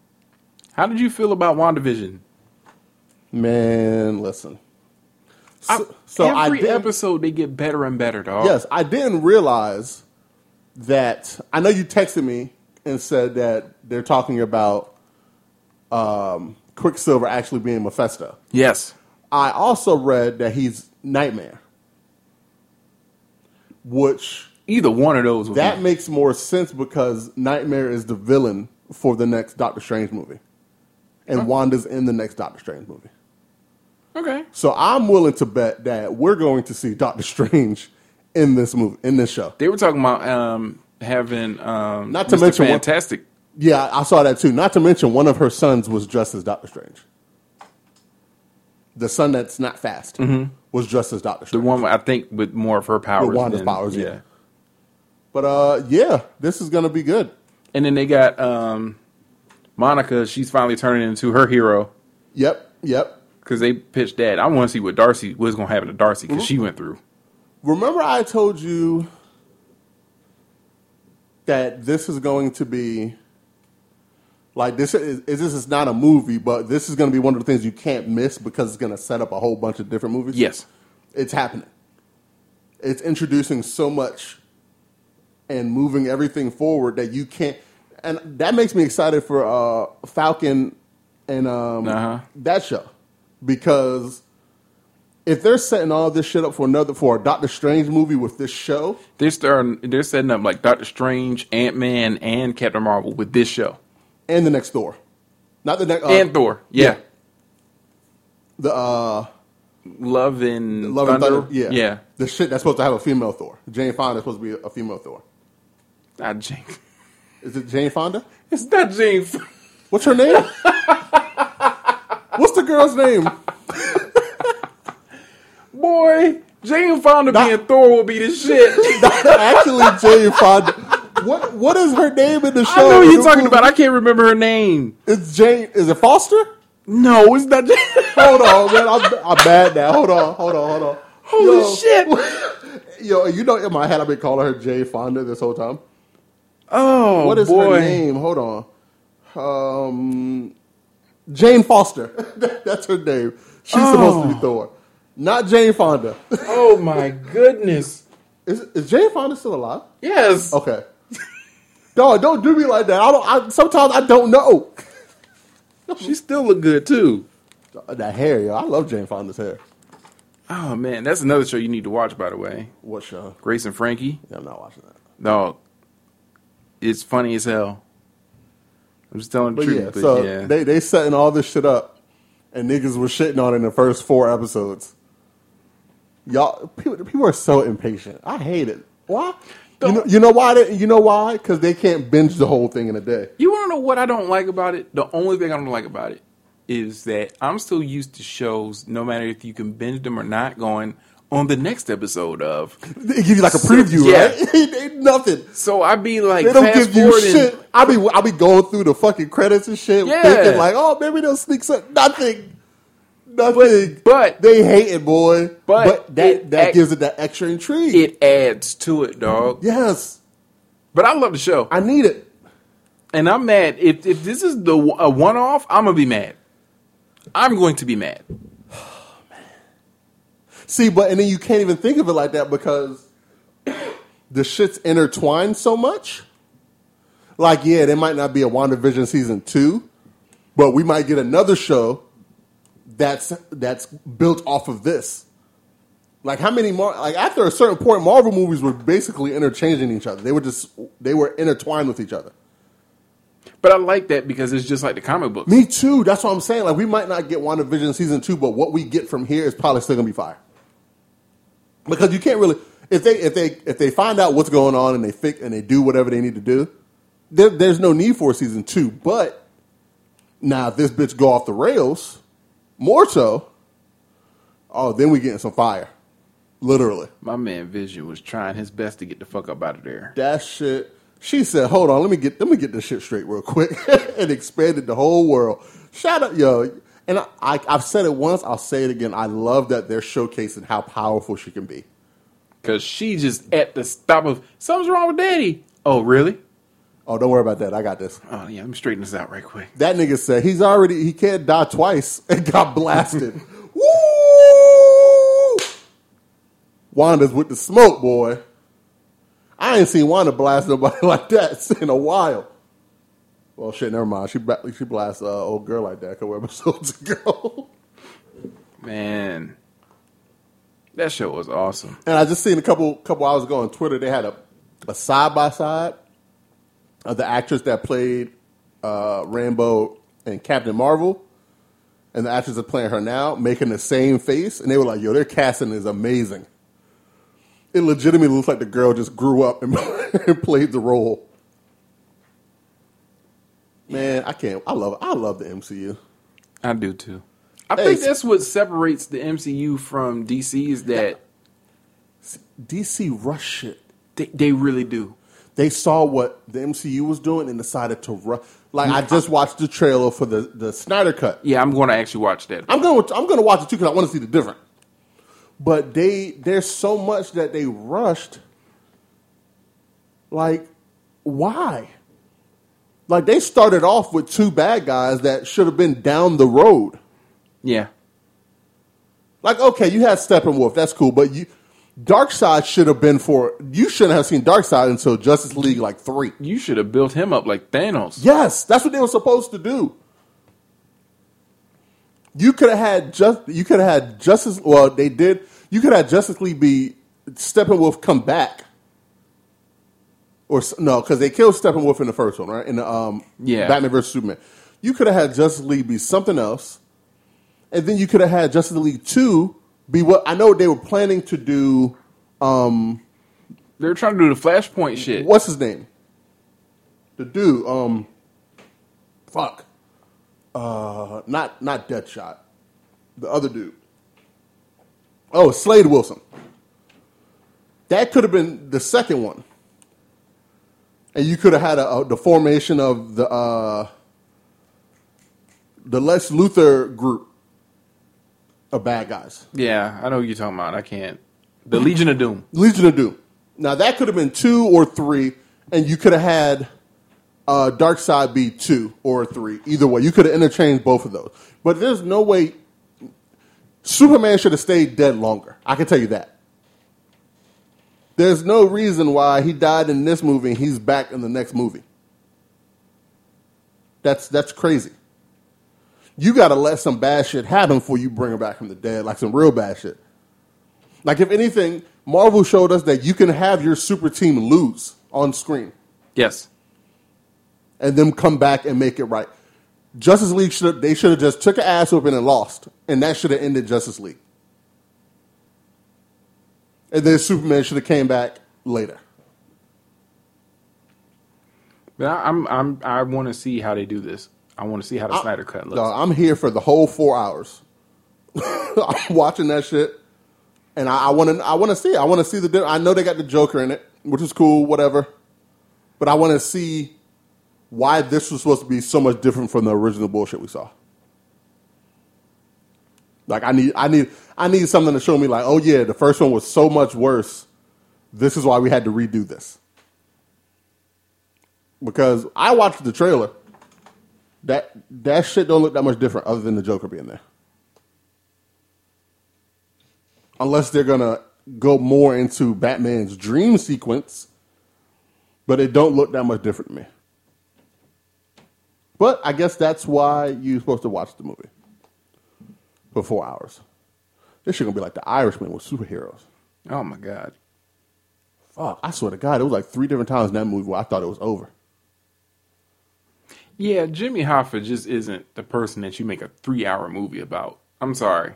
Speaker 1: how did you feel about WandaVision?
Speaker 2: man, listen.
Speaker 1: I-
Speaker 2: So, so I
Speaker 1: every episode they get better and better, dog.
Speaker 2: Yes, I didn't realize that. I know you texted me and said that they're talking about um, Quicksilver actually being Mephisto.
Speaker 1: Yes.
Speaker 2: I also read that he's Nightmare, which
Speaker 1: Either one of those. Would
Speaker 2: that makes more sense because Nightmare is the villain for the next Doctor Strange movie, and Wanda's in the next Doctor Strange movie.
Speaker 1: okay.
Speaker 2: So I'm willing to bet that we're going to see Doctor Strange in this movie, in this show.
Speaker 1: They were talking about um, having um,
Speaker 2: Not to
Speaker 1: Mr.
Speaker 2: mention
Speaker 1: Fantastic.
Speaker 2: Yeah, I saw that too. Not to mention, one of her sons was dressed as Doctor Strange. The son that's not fast was dressed as Doctor Strange.
Speaker 1: The one I think with more of her powers.
Speaker 2: Wanda's
Speaker 1: than-
Speaker 2: powers, yeah. But uh, yeah, this is gonna be good.
Speaker 1: And then they got um, Monica. She's finally turning into her hero
Speaker 2: Yep, yep.
Speaker 1: because they pitched that. I want to see what Darcy was going to happen to Darcy because she went through.
Speaker 2: Remember, I told you that this is going to be like this is this is not a movie, but this is going to be one of the things you can't miss because it's going to set up a whole bunch of different movies.
Speaker 1: Yes.
Speaker 2: it's happening. It's introducing so much and moving everything forward that you can't. And that makes me excited for uh, Falcon and um,
Speaker 1: Uh-huh.
Speaker 2: that show because if they're setting all this shit up for another for a Doctor Strange movie with this show,
Speaker 1: They're starting. They're setting up like Doctor Strange, Ant Man, and Captain Marvel with this show
Speaker 2: and the next Thor, not the next uh,
Speaker 1: and Thor. Yeah,
Speaker 2: the uh,
Speaker 1: Love and
Speaker 2: Love and
Speaker 1: Thunder.
Speaker 2: Thunder, yeah,
Speaker 1: yeah.
Speaker 2: the shit that's supposed to have a female Thor. Jane Fonda is supposed to be a female Thor.
Speaker 1: Not Jane.
Speaker 2: Is it Jane Fonda?
Speaker 1: It's not Jane.
Speaker 2: What's her name? What's the girl's name?
Speaker 1: Boy, Jane Fonda
Speaker 2: Not-
Speaker 1: being Thor will be the shit.
Speaker 2: Actually, Jane Fonda. What What is her name in the show?
Speaker 1: I know you're talking about. I can't remember her name.
Speaker 2: It's Jane. Is it Foster?
Speaker 1: No, it's not Jane.
Speaker 2: Hold on, man. I'm, I'm mad now. Hold on. Hold on. Hold on.
Speaker 1: Holy
Speaker 2: Yo.
Speaker 1: shit.
Speaker 2: Yo, you know, in my head, I've been calling her Jane Fonda this whole time.
Speaker 1: Oh,
Speaker 2: What is
Speaker 1: boy.
Speaker 2: her name? Hold on. Um, Jane Foster. That's her name. She's supposed to be
Speaker 1: Oh.
Speaker 2: Thor, not Jane Fonda.
Speaker 1: Oh my goodness.
Speaker 2: is, is Jane Fonda still alive?
Speaker 1: Yes.
Speaker 2: Okay. Dog, don't do me like that. I don't. I, sometimes I don't know.
Speaker 1: She still look good too.
Speaker 2: That hair, yo. I love Jane Fonda's hair.
Speaker 1: Oh man, that's another show you need to watch. By the way,
Speaker 2: What show?
Speaker 1: Grace and Frankie.
Speaker 2: Yeah, I'm not watching that.
Speaker 1: No, it's funny as hell. I'm just telling the
Speaker 2: But
Speaker 1: truth.
Speaker 2: yeah,
Speaker 1: but
Speaker 2: so
Speaker 1: yeah.
Speaker 2: they they setting all this shit up, and niggas were shitting on it in the first four episodes. Y'all, people, people are so impatient. I hate it. Why? You know, you know why? They, you know why? Because they can't binge the whole thing in a day.
Speaker 1: You want to know what I don't like about it? The only thing I don't like about it is that I'm still used to shows, no matter if you can binge them or not, going on the next episode of.
Speaker 2: They give you like a
Speaker 1: So-
Speaker 2: preview,
Speaker 1: yeah.
Speaker 2: right? Ain't nothing.
Speaker 1: So I'd be like,
Speaker 2: They don't give you shit. I be I be going through the fucking credits and shit,
Speaker 1: Yeah.
Speaker 2: thinking like, oh, maybe they'll sneak something. Nothing, nothing.
Speaker 1: but-
Speaker 2: they hate it, boy.
Speaker 1: but
Speaker 2: that
Speaker 1: it
Speaker 2: that
Speaker 1: act-
Speaker 2: gives it that extra intrigue.
Speaker 1: It adds to it, dog.
Speaker 2: yes,
Speaker 1: But I love the show,
Speaker 2: I need it.
Speaker 1: and I'm mad. If if this is the a one off, I'm gonna be mad. I'm going to be mad.
Speaker 2: See, but and then you can't even think of it like that because the shit's intertwined so much. Like, yeah, there might not be a WandaVision season two, but we might get another show that's that's built off of this. Like how many more? Like after a certain point, Marvel movies were basically interchanging each other. They were just they were intertwined with each other.
Speaker 1: But I like that because it's just like the comic books.
Speaker 2: Me too. That's what I'm saying. Like we might not get WandaVision season two, but what we get from here is probably still gonna be fire. Because you can't really if they if they if they find out what's going on and they fix and they do whatever they need to do, there, there's no need for season two. But now if this bitch go off the rails, more so, oh then we getting some fire. Literally.
Speaker 1: My man Vision was trying his best to get the fuck up out of there.
Speaker 2: That shit. She said, "Hold on, let me get let me get this shit straight real quick," and expanded the whole world. Shout out, yo! And I, I, I've said it once. I'll say it again. I love that they're showcasing how powerful she can be.
Speaker 1: Cause she just at the stop of something's wrong with Daddy. Oh really?
Speaker 2: Oh, don't worry about that. I got this.
Speaker 1: Oh yeah, let me straighten this out right quick.
Speaker 2: That nigga said he's already he can't die twice and got blasted. Woo! Wanda's with the smoke, boy. I ain't seen Wanda blast nobody like that in a while. Well, shit, never mind. She she blast uh, old girl like that a couple episodes ago.
Speaker 1: Man, that show was awesome.
Speaker 2: and I just seen a couple couple hours ago on Twitter they had a a side by side of the actress that played uh, Rambeau and Captain Marvel, and the actress that's playing her now making the same face, and they were like, "Yo, their casting is amazing." It legitimately looks like the girl just grew up and, and played the role. Man, I can't. I love. I love the MCU.
Speaker 1: I do too. I
Speaker 2: Hey,
Speaker 1: think that's what separates the MCU from DC is that
Speaker 2: DC rush shit.
Speaker 1: they, they really do.
Speaker 2: They saw what the MCU was doing and decided to rush. Like I just watched the trailer for the the Snyder cut.
Speaker 1: Yeah, I'm going to actually watch that.
Speaker 2: I'm gonna I'm gonna watch it too because I want to see the difference. But they there's so much that they rushed. Like, why? Like they started off with two bad guys that should have been down the road.
Speaker 1: Yeah,
Speaker 2: Like, okay, you had Steppenwolf, that's cool, but you Darkseid should have been for you shouldn't have seen Darkseid until Justice League like three.
Speaker 1: you should have built him up like Thanos.
Speaker 2: Yes, that's what they were supposed to do. You could have had just you could have had Justice. Well, they did. You could have Justice League be Steppenwolf come back, or no, because they killed Steppenwolf in the first one, right? In the um,
Speaker 1: Yeah.
Speaker 2: Batman versus Superman. You could have had Justice League be something else, and then you could have had Justice League two be what I know they were planning to do. Um,
Speaker 1: They were trying to do the Flashpoint shit.
Speaker 2: what's his name? The dude, um, fuck, uh, not not Deadshot, the other dude. Oh, Slade Wilson. That could have been the second one, and you could have had a, a, the formation of the uh, the Lex Luthor group bad guys.
Speaker 1: Yeah, I know what you're talking about. I can't. The Legion of Doom.
Speaker 2: Legion of Doom. Now that could have been two or three, and you could have had uh, Darkseid be two or three. Either way, you could have interchanged both of those. But there's no way Superman should have stayed dead longer. I can tell you that. There's no reason why he died in this movie and he's back in the next movie. That's that's crazy. You got to let some bad shit happen before you bring him back from the dead, like some real bad shit. Like if anything, Marvel showed us that you can have your super team lose on screen
Speaker 1: Yes.
Speaker 2: and then come back and make it right. Justice League should they should have just took an ass whooping and lost, and that should have ended Justice League. And then Superman should have came back later.
Speaker 1: But I, I'm I'm I want to see how they do this. I want to see how the Snyder cut looks.
Speaker 2: Dog, I'm here for the whole four hours. I'm watching that shit, and I want to. I want to see. it. I want to see the. I know they got the Joker in it, which is cool. Whatever, but I want to see why this was supposed to be so much different from the original bullshit we saw. Like I need, I need, I need something to show me. Like, oh yeah, the first one was so much worse. This is why we had to redo this. Because I watched the trailer. That that shit don't look that much different other than the Joker being there. Unless they're gonna go more into Batman's dream sequence, but it don't look that much different to me. But I guess that's why you're supposed to watch the movie for four hours. This shit gonna be like the Irishman with superheroes.
Speaker 1: Oh my god.
Speaker 2: Fuck, I swear to God, it was like three different times in that movie where I thought it was over.
Speaker 1: Yeah, Jimmy Hoffa just isn't the person that you make a three hour movie about. I'm sorry.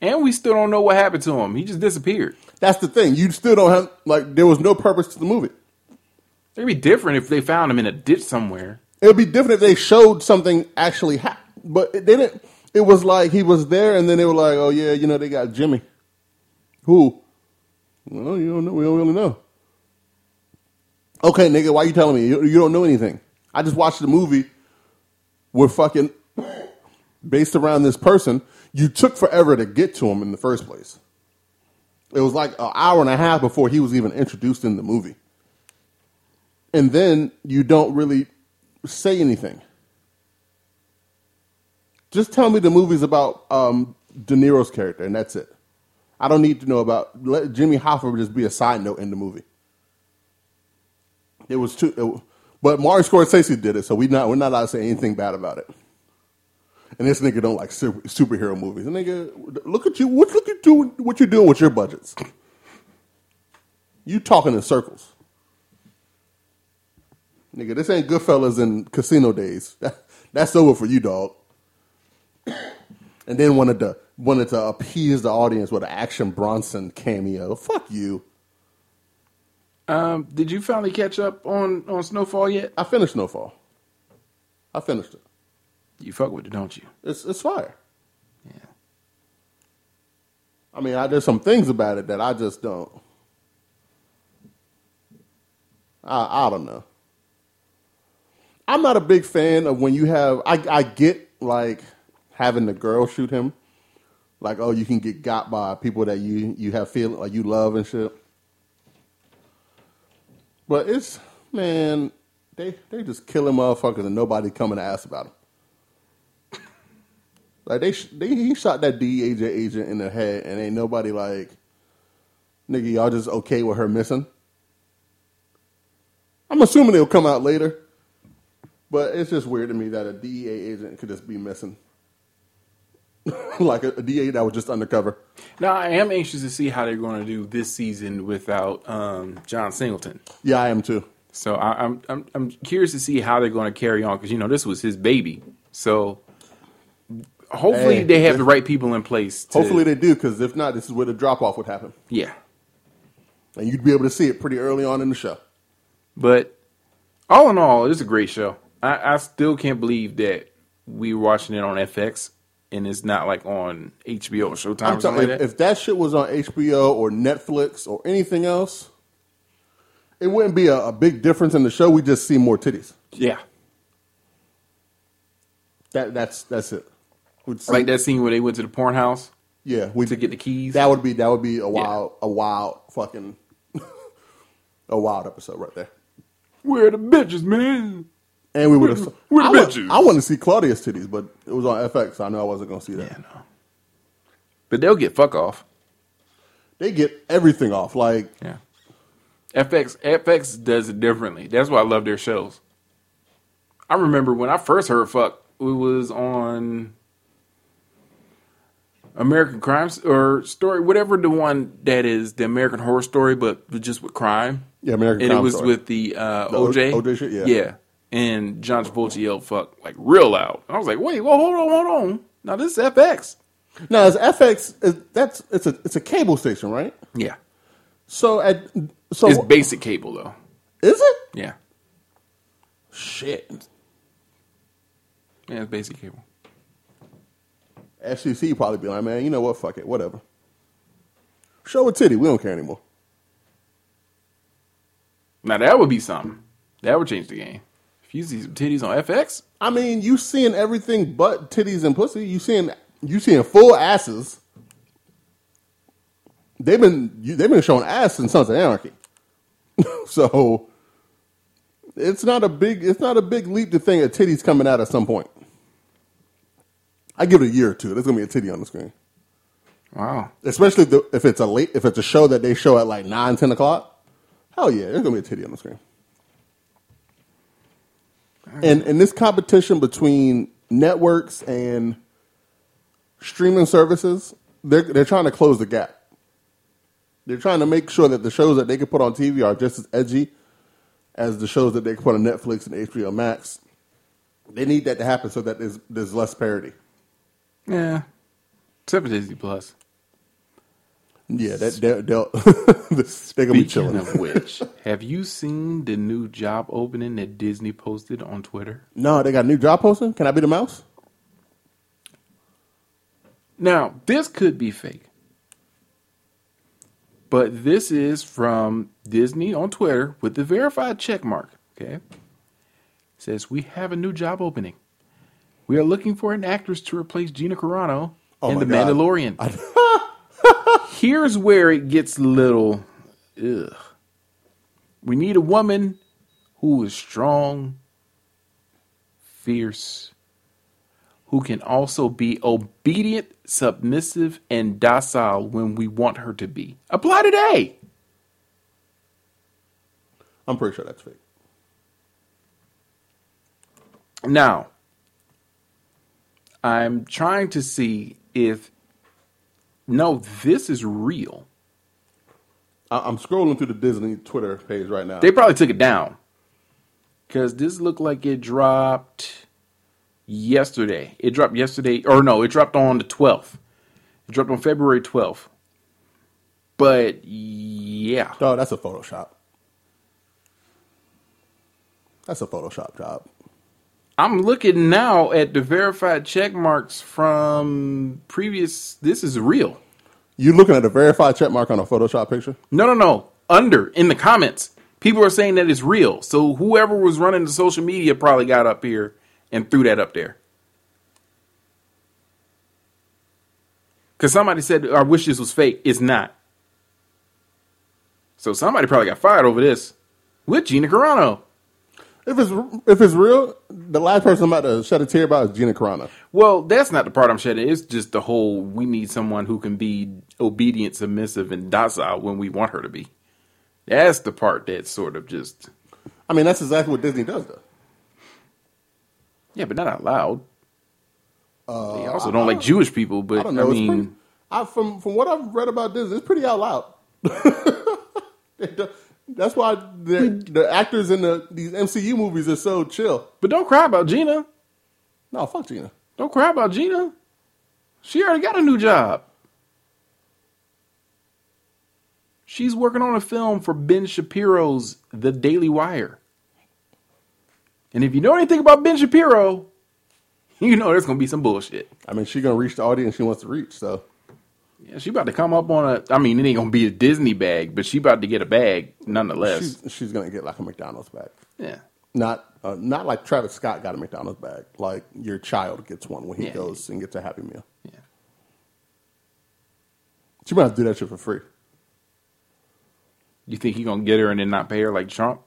Speaker 1: And we still don't know what happened to him. He just disappeared.
Speaker 2: That's the thing. You still don't have like there was no purpose to the movie.
Speaker 1: It'd be different if they found him in a ditch somewhere.
Speaker 2: It would be different if they showed something actually happened, but they didn't. It was like he was there, and then they were like, "Oh yeah, you know they got Jimmy." Who? Well, you don't know. We don't really know. Okay, nigga, why you telling me you, you don't know anything? I just watched the movie. We're fucking based around this person. You took forever to get to him in the first place. It was like an hour and a half before he was even introduced in the movie. And then you don't really say anything. Just tell me the movie's about um, De Niro's character, and that's it. I don't need to know about. Let Jimmy Hoffa just be a side note in the movie. It was too, it, but Martin Scorsese did it, so we not we're not allowed to say anything bad about it. And this nigga don't like super, superhero movies. And nigga, look at you. What look at you? What you doing with your budgets? You talking in circles, nigga. This ain't Goodfellas and Casino days. That's over for you, dog. And then wanted to wanted to appease the audience with an Action Bronson cameo. Fuck you.
Speaker 1: Um, did you finally catch up on, on Snowfall yet?
Speaker 2: I finished Snowfall. I finished it.
Speaker 1: You fuck with it, don't you?
Speaker 2: It's it's fire.
Speaker 1: Yeah.
Speaker 2: I mean, I, there's some things about it that I just don't. I I don't know. I'm not a big fan of when you have. I I get like having the girl shoot him, like oh you can get got by people that you you have feel like you love and shit. But it's man, they they just killing motherfuckers and nobody coming to ask about them. Like they, they he shot that DEA agent in the head, and ain't nobody like, nigga, y'all just okay with her missing. I'm assuming it'll come out later, but it's just weird to me that a DEA agent could just be missing, like a, a DEA that was just undercover.
Speaker 1: Now I am anxious to see how they're going to do this season without um, John Singleton.
Speaker 2: Yeah, I am too.
Speaker 1: So I, I'm I'm I'm curious to see how they're going to carry on because you know this was his baby. So hopefully
Speaker 2: Hey,
Speaker 1: they have
Speaker 2: if-
Speaker 1: the right people in place. To,
Speaker 2: Hopefully they do, because if not, this is where the drop off would happen,
Speaker 1: yeah.
Speaker 2: and you'd be able to see it pretty early on in the show.
Speaker 1: But all in all, it's a great show. I, I still can't believe that we were watching it on FX and it's not like on HBO or Showtime
Speaker 2: I'm
Speaker 1: or something
Speaker 2: telling
Speaker 1: like
Speaker 2: you,
Speaker 1: that.
Speaker 2: if that shit was on HBO or Netflix or anything else, it wouldn't be a, a big difference in the show. We just see more titties.
Speaker 1: yeah.
Speaker 2: That that's that's it. We'd see-
Speaker 1: Like that scene where they went to the porn house
Speaker 2: Yeah, we
Speaker 1: to get the keys.
Speaker 2: That would be that would be a wild a wild fucking a wild episode right there.
Speaker 1: Where the bitches, man?
Speaker 2: And we would have.
Speaker 1: We're the
Speaker 2: I,
Speaker 1: bitches.
Speaker 2: I want to see Claudia's titties, but it was on FX. So I knew I wasn't going to see that.
Speaker 1: Yeah, no. But they'll get fuck off.
Speaker 2: They get everything off. Like
Speaker 1: Yeah. FX FX does it differently. That's why I love their shows. I remember when I first heard fuck, it was on American Crime or Story, whatever the one that is the American Horror Story, but just with crime.
Speaker 2: Yeah, American
Speaker 1: and
Speaker 2: Crime
Speaker 1: it was
Speaker 2: Story.
Speaker 1: with the, uh,
Speaker 2: The
Speaker 1: OJ.
Speaker 2: OJ shit, yeah.
Speaker 1: yeah. And John Travolta yelled "fuck" like real loud. I was like, "Wait, well, hold on, hold on. Now this is FX."
Speaker 2: now, is FX that's it's a it's a cable station, right?
Speaker 1: Yeah,
Speaker 2: So at so
Speaker 1: it's basic cable though.
Speaker 2: is it?
Speaker 1: Yeah,
Speaker 2: Shit.
Speaker 1: yeah, it's basic cable.
Speaker 2: FCC probably be like, man, you know what? Fuck it, whatever. Show a titty. We don't care anymore.
Speaker 1: Now that would be something. That would change the game. If you see some titties on FX,
Speaker 2: I mean, you seeing everything but titties and pussy. You seeing you seeing full asses. They've been you, they've been showing ass in Sons of Anarchy, so it's not a big it's not a big leap to think a titty's coming out at some point. I give it a year or two. There's gonna be a titty on the screen.
Speaker 1: Wow.
Speaker 2: especially the, if it's a late if it's a show that they show at like 9 10 o'clock hell yeah there's gonna be a titty on the screen and in this competition between networks and streaming services they're, they're trying to close the gap they're trying to make sure that the shows that they can put on tv are just as edgy as the shows that they can put on netflix and hbo max they need that to happen so that there's, there's less parity
Speaker 1: Yeah. Except for Disney Plus.
Speaker 2: Yeah that they're, they'll, they're gonna be chilling
Speaker 1: of which, have you seen the new job opening that Disney posted on Twitter?
Speaker 2: No, they got a new job posting. Can I be the mouse?
Speaker 1: Now, this could be fake. But this is from Disney on Twitter with the verified check mark. Okay. It says, We have a new job opening. We are looking for an actress to replace Gina Carano
Speaker 2: Oh
Speaker 1: in The
Speaker 2: God.
Speaker 1: Mandalorian. Here's where it gets little ugh. We need a woman who is strong, fierce, who can also be obedient, submissive, and docile when we want her to be. Apply today.
Speaker 2: I'm pretty sure that's fake.
Speaker 1: Now, I'm trying to see if no, this is real.
Speaker 2: I- I'm scrolling through the Disney Twitter page right now.
Speaker 1: They probably took it down because this looked like it dropped yesterday. It dropped yesterday, or no, it dropped on the 12th. It dropped on February 12th. But yeah,
Speaker 2: oh, that's a Photoshop. That's a Photoshop job.
Speaker 1: I'm looking now at the verified check marks from previous. This is real.
Speaker 2: You looking at a verified check mark on a Photoshop picture?
Speaker 1: No, no, no. Under in the comments, people are saying that it's real. So whoever was running the social media probably got up here and threw that up there. Because somebody said, "I wish this was fake." It's not. So somebody probably got fired over this with Gina Carano.
Speaker 2: If it's if it's real, the last person I'm about to shed a tear about is Gina Carano.
Speaker 1: Well, that's not the part I'm shedding. It's just the whole we need someone who can be obedient, submissive, and docile when we want her to be. That's the part that's sort of just
Speaker 2: I mean, that's exactly what Disney does, though.
Speaker 1: yeah, but not out loud. Uh, they also don't like Jewish people, but
Speaker 2: I
Speaker 1: I,
Speaker 2: don't know. it's
Speaker 1: mean,
Speaker 2: pretty, I, from from what I've read about Disney, it's pretty out loud. That's why the, the actors in the these MCU movies are so chill.
Speaker 1: but don't cry about Gina.
Speaker 2: No, fuck Gina.
Speaker 1: Don't cry about Gina. She already got a new job. She's working on a film for Ben Shapiro's The Daily Wire. And if you know anything about Ben Shapiro, you know there's gonna be some bullshit.
Speaker 2: I mean, she's gonna reach the audience she wants to reach. So
Speaker 1: Yeah, she about to come up on a. I mean, it ain't gonna be a Disney bag, but she about to get a bag nonetheless.
Speaker 2: she's she's gonna get like a McDonald's bag.
Speaker 1: yeah,
Speaker 2: Not uh, not like Travis Scott got a McDonald's bag. Like your child gets one when he
Speaker 1: Yeah.
Speaker 2: goes and gets a Happy Meal.
Speaker 1: yeah.
Speaker 2: She might have to do that shit for free.
Speaker 1: You think he gonna get her and then not pay her like Trump?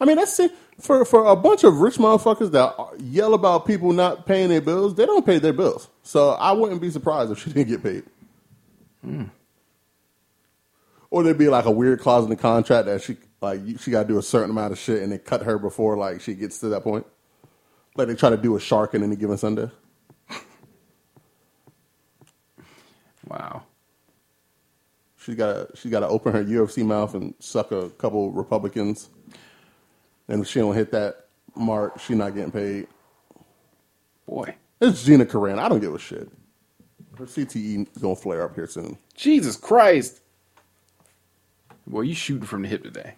Speaker 2: I mean, that's it. For for a bunch of rich motherfuckers that yell about people not paying their bills, they don't pay their bills. So I wouldn't be surprised if she didn't get paid. Or there'd be like a weird clause in the contract that she like she got to do a certain amount of shit and they cut her before like she gets to that point. Like they try to do a shark in any given Sunday.
Speaker 1: Wow.
Speaker 2: She got to she got to open her UFC mouth and suck a couple Republicans. And if she don't hit that mark, she not getting paid.
Speaker 1: Boy,
Speaker 2: It's Gina Carano. I don't give a shit. Her CTE is gonna flare up here soon.
Speaker 1: Jesus Christ. Boy, you shooting from the hip today.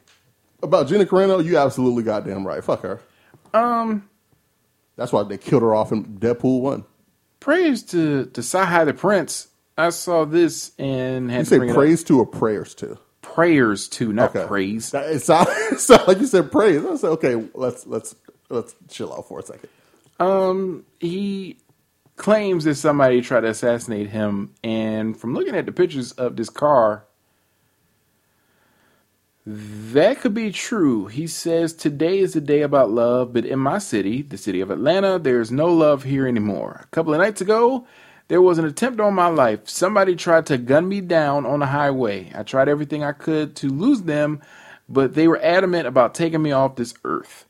Speaker 2: About Gina Carano, you absolutely goddamn right. Fuck her.
Speaker 1: Um,
Speaker 2: That's why they killed her off in Deadpool one.
Speaker 1: praise to to Sahai the Prince. I saw this and had
Speaker 2: You
Speaker 1: to
Speaker 2: say
Speaker 1: bring it up.
Speaker 2: praise to or prayers to?
Speaker 1: prayers to, not
Speaker 2: Okay.
Speaker 1: praise.
Speaker 2: That- It sounded it like you said praise. I said, okay, let's let's let's chill out for a second.
Speaker 1: Um, he claims that somebody tried to assassinate him, and from looking at the pictures of this car, that could be true. He says today is the day about love, but in my city, the city of Atlanta, there's no love here anymore. A couple of nights ago, There was an attempt on my life. Somebody tried to gun me down on the highway. I tried everything I could to lose them, but they were adamant about taking me off this earth.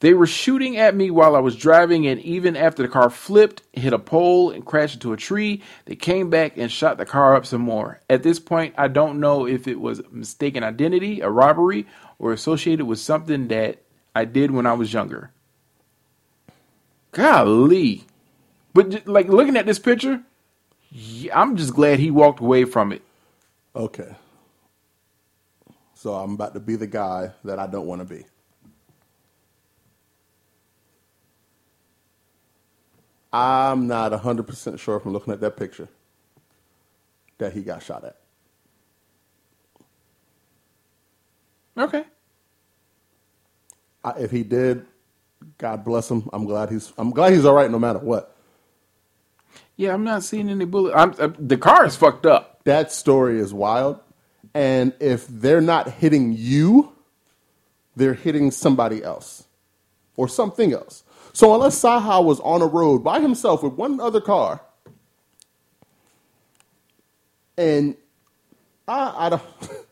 Speaker 1: They were shooting at me while I was driving, and even after the car flipped, hit a pole, and crashed into a tree, they came back and shot the car up some more. At this point, I don't know if it was mistaken identity, a robbery, or associated with something that I did when I was younger. Golly. But like looking at this picture, I'm just glad he walked away from it.
Speaker 2: Okay. So I'm about to be the guy that I don't want to be. I'm not 100% sure from looking at that picture that he got shot at.
Speaker 1: Okay.
Speaker 2: I, if he did, God bless him. I'm glad he's I'm glad he's all right no matter what.
Speaker 1: Yeah, I'm not seeing any bullet. I'm, uh, the car is fucked up.
Speaker 2: That story is wild. And if they're not hitting you, they're hitting somebody else or something else. So unless Saha was on a road by himself with one other car, and I, I don't,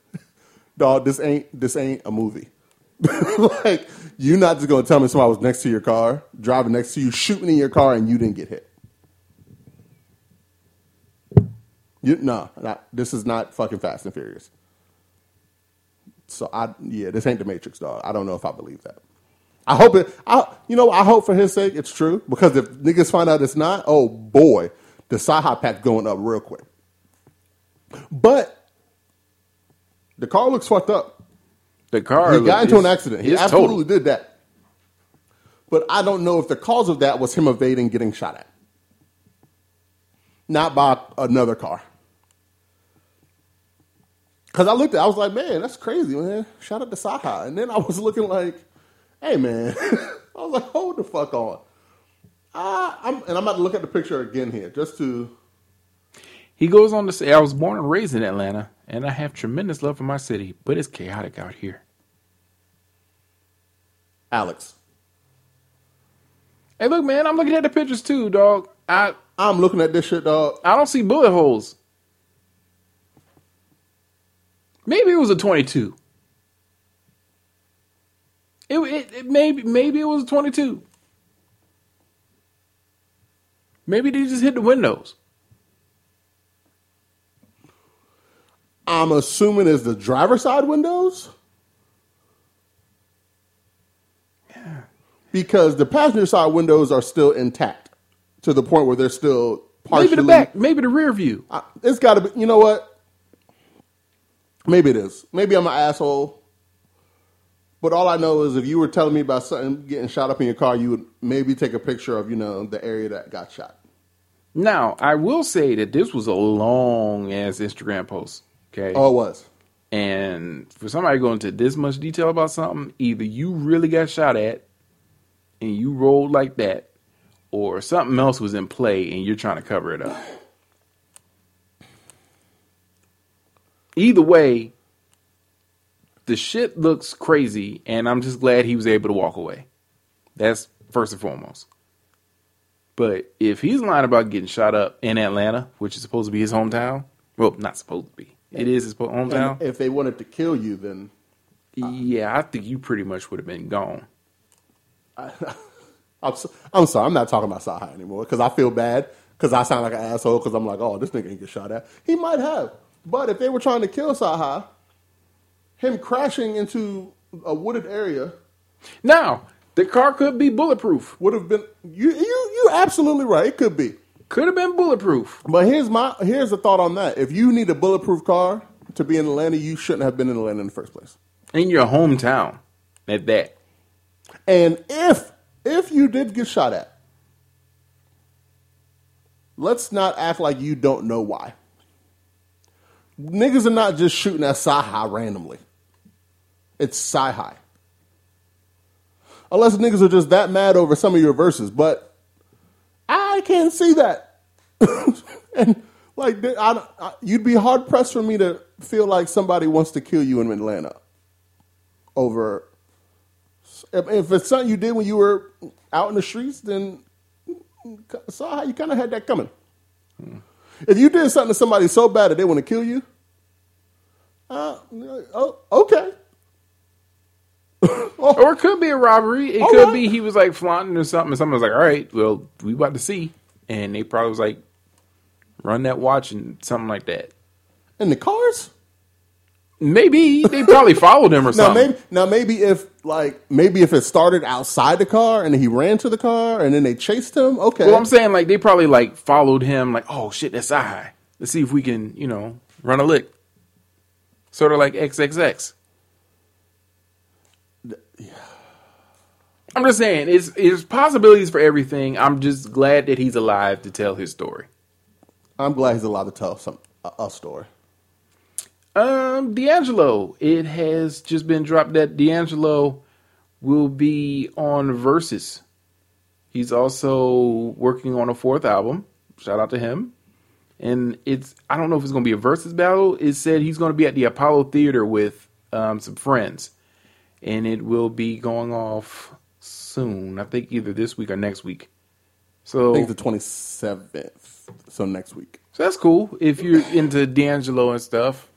Speaker 2: dog, this ain't this ain't a movie. like you're not just gonna tell me somebody was next to your car, driving next to you, shooting in your car, and you didn't get hit. You no, not, this is not fucking Fast and Furious. So I yeah, this ain't the Matrix, dog. I don't know if I believe that. I hope it. I you know I hope for his sake it's true because if niggas find out it's not, oh boy, the Saha pack going up real quick. But the car looks fucked up.
Speaker 1: The car
Speaker 2: He got into an accident. He absolutely
Speaker 1: total.
Speaker 2: did that. But I don't know if the cause of that was him evading getting shot at. Not by another car. Because I looked at I was like, man, that's crazy, man. Shout out to Saha. And then I was looking like, hey, man. I was like, hold the fuck on. Uh, I'm, and I'm about to look at the picture again here just to.
Speaker 1: He goes on to say, I was born and raised in Atlanta, and I have tremendous love for my city, but it's chaotic out here.
Speaker 2: Alex.
Speaker 1: Hey, look, man, I'm looking at the pictures too, dog. I
Speaker 2: I'm looking at this shit, dog.
Speaker 1: I don't see bullet holes. Maybe it was a 22. It, it, it maybe maybe it was a 22. Maybe they just hit the windows.
Speaker 2: I'm assuming is the driver side windows. Yeah. Because the passenger side windows are still intact to the point where they're still partially.
Speaker 1: Maybe the back, maybe the rear view.
Speaker 2: I- it's got to be. You know what? Maybe it is. Maybe I'm an asshole. But all I know is if you were telling me about something getting shot up in your car, you would maybe take a picture of you know the area that got shot.
Speaker 1: Now, I will say that this was a long ass Instagram post. Okay.
Speaker 2: Oh, it was.
Speaker 1: And for somebody to go into this much detail about something, either you really got shot at and you rolled like that, or something else was in play and you're trying to cover it up. Either way, the shit looks crazy, and I'm just glad he was able to walk away. That's first and foremost. But if he's lying about getting shot up in Atlanta, which is supposed to be his hometown, well, not supposed to be, it is his hometown.
Speaker 2: And if they wanted to kill you, then uh,
Speaker 1: Yeah, I think you pretty much would have been gone.
Speaker 2: I'm, so, I'm sorry. I'm not talking about Saha anymore because I feel bad because I sound like an asshole because I'm like, oh, this nigga ain't get shot at. He might have, but if they were trying to kill Saha, him crashing into a wooded area
Speaker 1: Now, the car could be bulletproof.
Speaker 2: would have been you. You you absolutely right. It could be.
Speaker 1: Could have been bulletproof.
Speaker 2: But here's my here's the thought on that. If you need a bulletproof car to be in Atlanta, you shouldn't have been in Atlanta in the first place.
Speaker 1: In your hometown. At that.
Speaker 2: And if if you did get shot at, let's not act like you don't know why. Niggas are not just shooting at Saha randomly. It's Cyhi. Unless niggas are just that mad over some of your verses, but I can't see that. and like, I, I, you'd be hard pressed for me to feel like somebody wants to kill you in Atlanta over if, if it's something you did when you were out in the streets, then saw how you kind of had that coming. If you did something to somebody so bad that they want to kill you, uh, oh, okay.
Speaker 1: Or it could be a robbery. It
Speaker 2: All
Speaker 1: could
Speaker 2: right.
Speaker 1: be he was like flaunting or something. And someone was like, "All right, well, we about to see," and they probably was like, "Run that watch" and something like that.
Speaker 2: In the cars?
Speaker 1: Maybe they probably followed him or
Speaker 2: Now
Speaker 1: something.
Speaker 2: maybe now maybe if like maybe if it started outside the car and he ran to the car and then they chased him, okay.
Speaker 1: Well, I'm saying like they probably like followed him. Like, oh shit, that's I. Let's see if we can, you know, run a lick. Sort of like XXX. I'm just saying, it's it's possibilities for everything. I'm just glad that he's alive to tell his story.
Speaker 2: I'm glad he's allowed to tell some a, a story.
Speaker 1: Um, D'Angelo. It has just been dropped that D'Angelo will be on Verzuz. He's also working on a fourth album. Shout out to him. And it's I don't know if it's gonna be a Verzuz battle. It said he's gonna be at the Apollo Theater with um, some friends. And it will be going off soon. I think either this week or next week. So
Speaker 2: I think the 27th, so next week.
Speaker 1: so that's cool if you're into D'Angelo and stuff.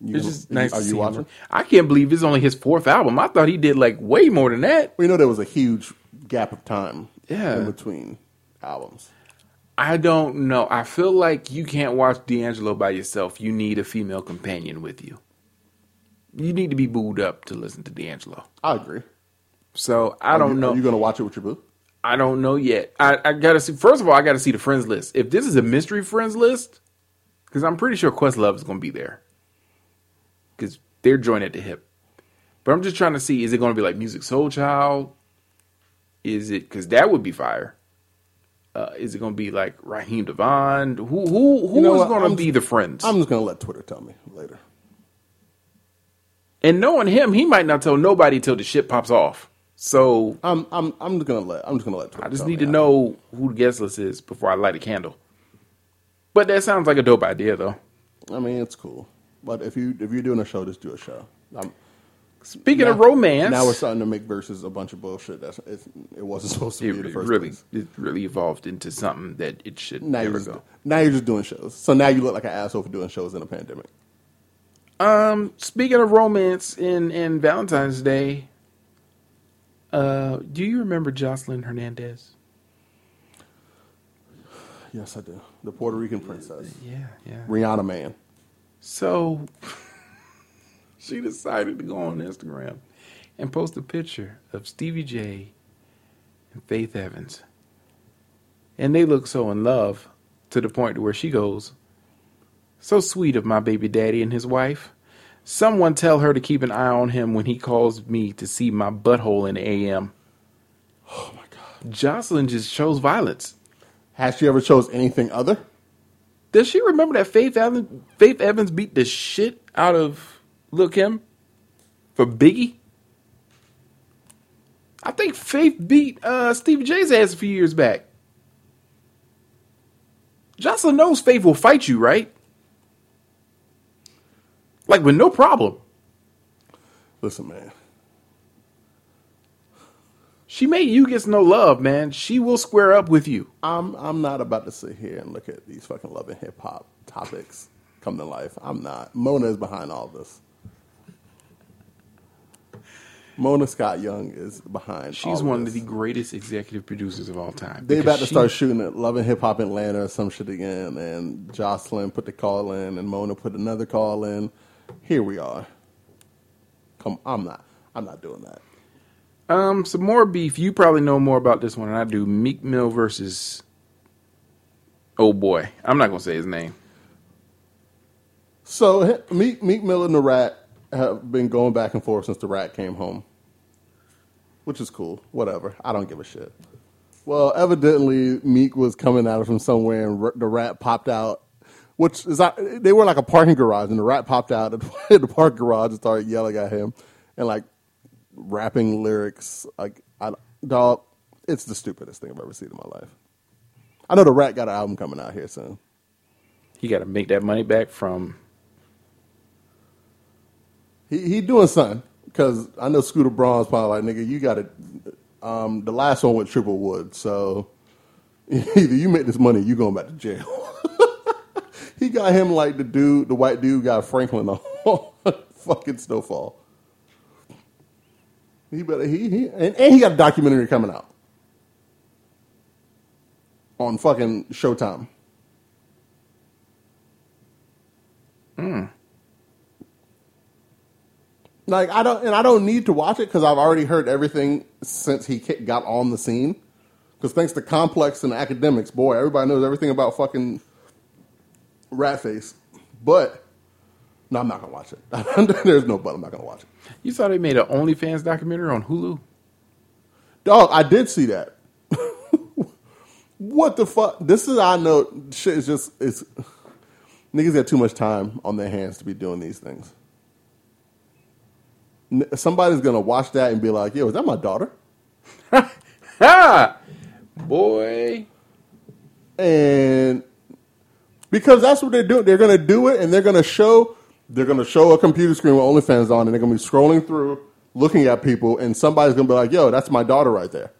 Speaker 2: You
Speaker 1: It's just nice
Speaker 2: Are
Speaker 1: to
Speaker 2: you watching?
Speaker 1: him. I can't believe it's only his fourth album. I thought he did like way more than that.
Speaker 2: We know there was a huge gap of time
Speaker 1: Yeah.
Speaker 2: in between albums.
Speaker 1: I don't know. I feel like you can't watch D'Angelo by yourself. You need a female companion with you. You need to be booed up to listen to D'Angelo.
Speaker 2: I agree.
Speaker 1: So I
Speaker 2: Are
Speaker 1: don't
Speaker 2: you,
Speaker 1: know.
Speaker 2: Are you going to watch it with your boo?
Speaker 1: I don't know yet. I, I gotta see. First of all, I gotta see the friends list. If this is a mystery friends list, because I'm pretty sure Questlove is gonna be there, because they're joined at the hip. But I'm just trying to see: is it gonna be like Musiq Soulchild? Is it because that would be fire? Uh, is it gonna be like Raheem DeVaughn? Who who who
Speaker 2: You know
Speaker 1: is gonna
Speaker 2: I'm-
Speaker 1: be the friends?
Speaker 2: I'm just going to let Twitter tell me later.
Speaker 1: And knowing him, he might not tell nobody till the shit pops off. So
Speaker 2: I'm I'm I'm just going to let I'm just to let
Speaker 1: I just need to know who the guest list is before I light a candle. But that sounds like a dope idea, though.
Speaker 2: I mean, it's cool. But if you if you're doing a show, just do a show. I'm,
Speaker 1: Speaking of romance,
Speaker 2: Now we're starting to make Verzuz a bunch of bullshit. That's it's, it wasn't supposed to
Speaker 1: it
Speaker 2: be the first
Speaker 1: really,
Speaker 2: place.
Speaker 1: it really evolved into something that it should
Speaker 2: Now
Speaker 1: never
Speaker 2: just,
Speaker 1: go.
Speaker 2: now you're just doing shows. So now you look like an asshole for doing shows in a pandemic.
Speaker 1: Um, speaking of romance in in Valentine's Day, uh, do you remember Joseline Hernandez?
Speaker 2: Yes, I do. The Puerto Rican princess,
Speaker 1: Yeah, yeah.
Speaker 2: Rihanna man.
Speaker 1: So she decided to go on Instagram and post a picture of Stevie J and Faith Evans. And they look so in love to the point to where she goes, So sweet of my baby daddy and his wife. Someone tell her to keep an eye on him when he calls me to see my butthole in AM.
Speaker 2: Oh my god.
Speaker 1: Joseline just chose violence.
Speaker 2: Has she ever chose anything other?
Speaker 1: Does she remember that Faith Evans, Faith Evans beat the shit out of Lil Kim for Biggie? I think Faith beat uh, Stevie J's ass a few years back. Joseline knows Faith will fight you, right? Like with no problem.
Speaker 2: Listen, man.
Speaker 1: She made you get no love, man. She will square up with you.
Speaker 2: I'm I'm not about to sit here and look at these fucking love and hip hop topics come to life. I'm not. Mona is behind all this. Mona Scott Young is behind.
Speaker 1: She's one of
Speaker 2: this.
Speaker 1: the greatest executive producers of all time.
Speaker 2: They about to
Speaker 1: she-
Speaker 2: start shooting at Love and Hip Hop Atlanta or some shit again, and Joseline put the call in, and Mona put another call in. Here we are. Come, I'm not. I'm not doing that.
Speaker 1: Um, some more beef. You probably know more about this one than I do. Meek Mill versus. Oh boy, I'm not gonna say his name.
Speaker 2: So Meek, Meek Mill and the Rat have been going back and forth since the Rat came home, which is cool. Whatever. I don't give a shit. Well, evidently Meek was coming out from somewhere, and r- the Rat popped out. Which is not, they were like a parking garage, and the Rat popped out of the parking garage and started yelling at him, and like rapping lyrics. Like, I, dog, it's the stupidest thing I've ever seen in my life. I know the Rat got an album coming out here soon.
Speaker 1: He got to make that money back from.
Speaker 2: He he doing something because I know Scooter Braun's probably like nigga, you got it. Um, the last one with Triple Wood, so either you make this money, or you going back to jail. he got him like the dude, the white dude got Franklin on fucking Snowfall. He better he, he and, and he got a documentary coming out on fucking Showtime. Hmm. Like I don't, and I don't need to watch it because I've already heard everything since he got on the scene. Because thanks to Complex and Akademiks, boy, everybody knows everything about fucking Ratface. But no, I'm not gonna watch it. There's no but. I'm not gonna watch it.
Speaker 1: You saw they made an OnlyFans documentary on Hulu?
Speaker 2: Dog, I did see that. what the fuck? This is I know shit is just it's niggas got too much time on their hands to be doing these things. N- Somebody's gonna watch that and be like, "Yo, is that my daughter?"
Speaker 1: Ha! Boy.
Speaker 2: and because that's what they're doing. They're going to do it, and they're going to show. They're going to show a computer screen with OnlyFans on, and they're going to be scrolling through, looking at people, and somebody's going to be like, "Yo, that's my daughter right there,"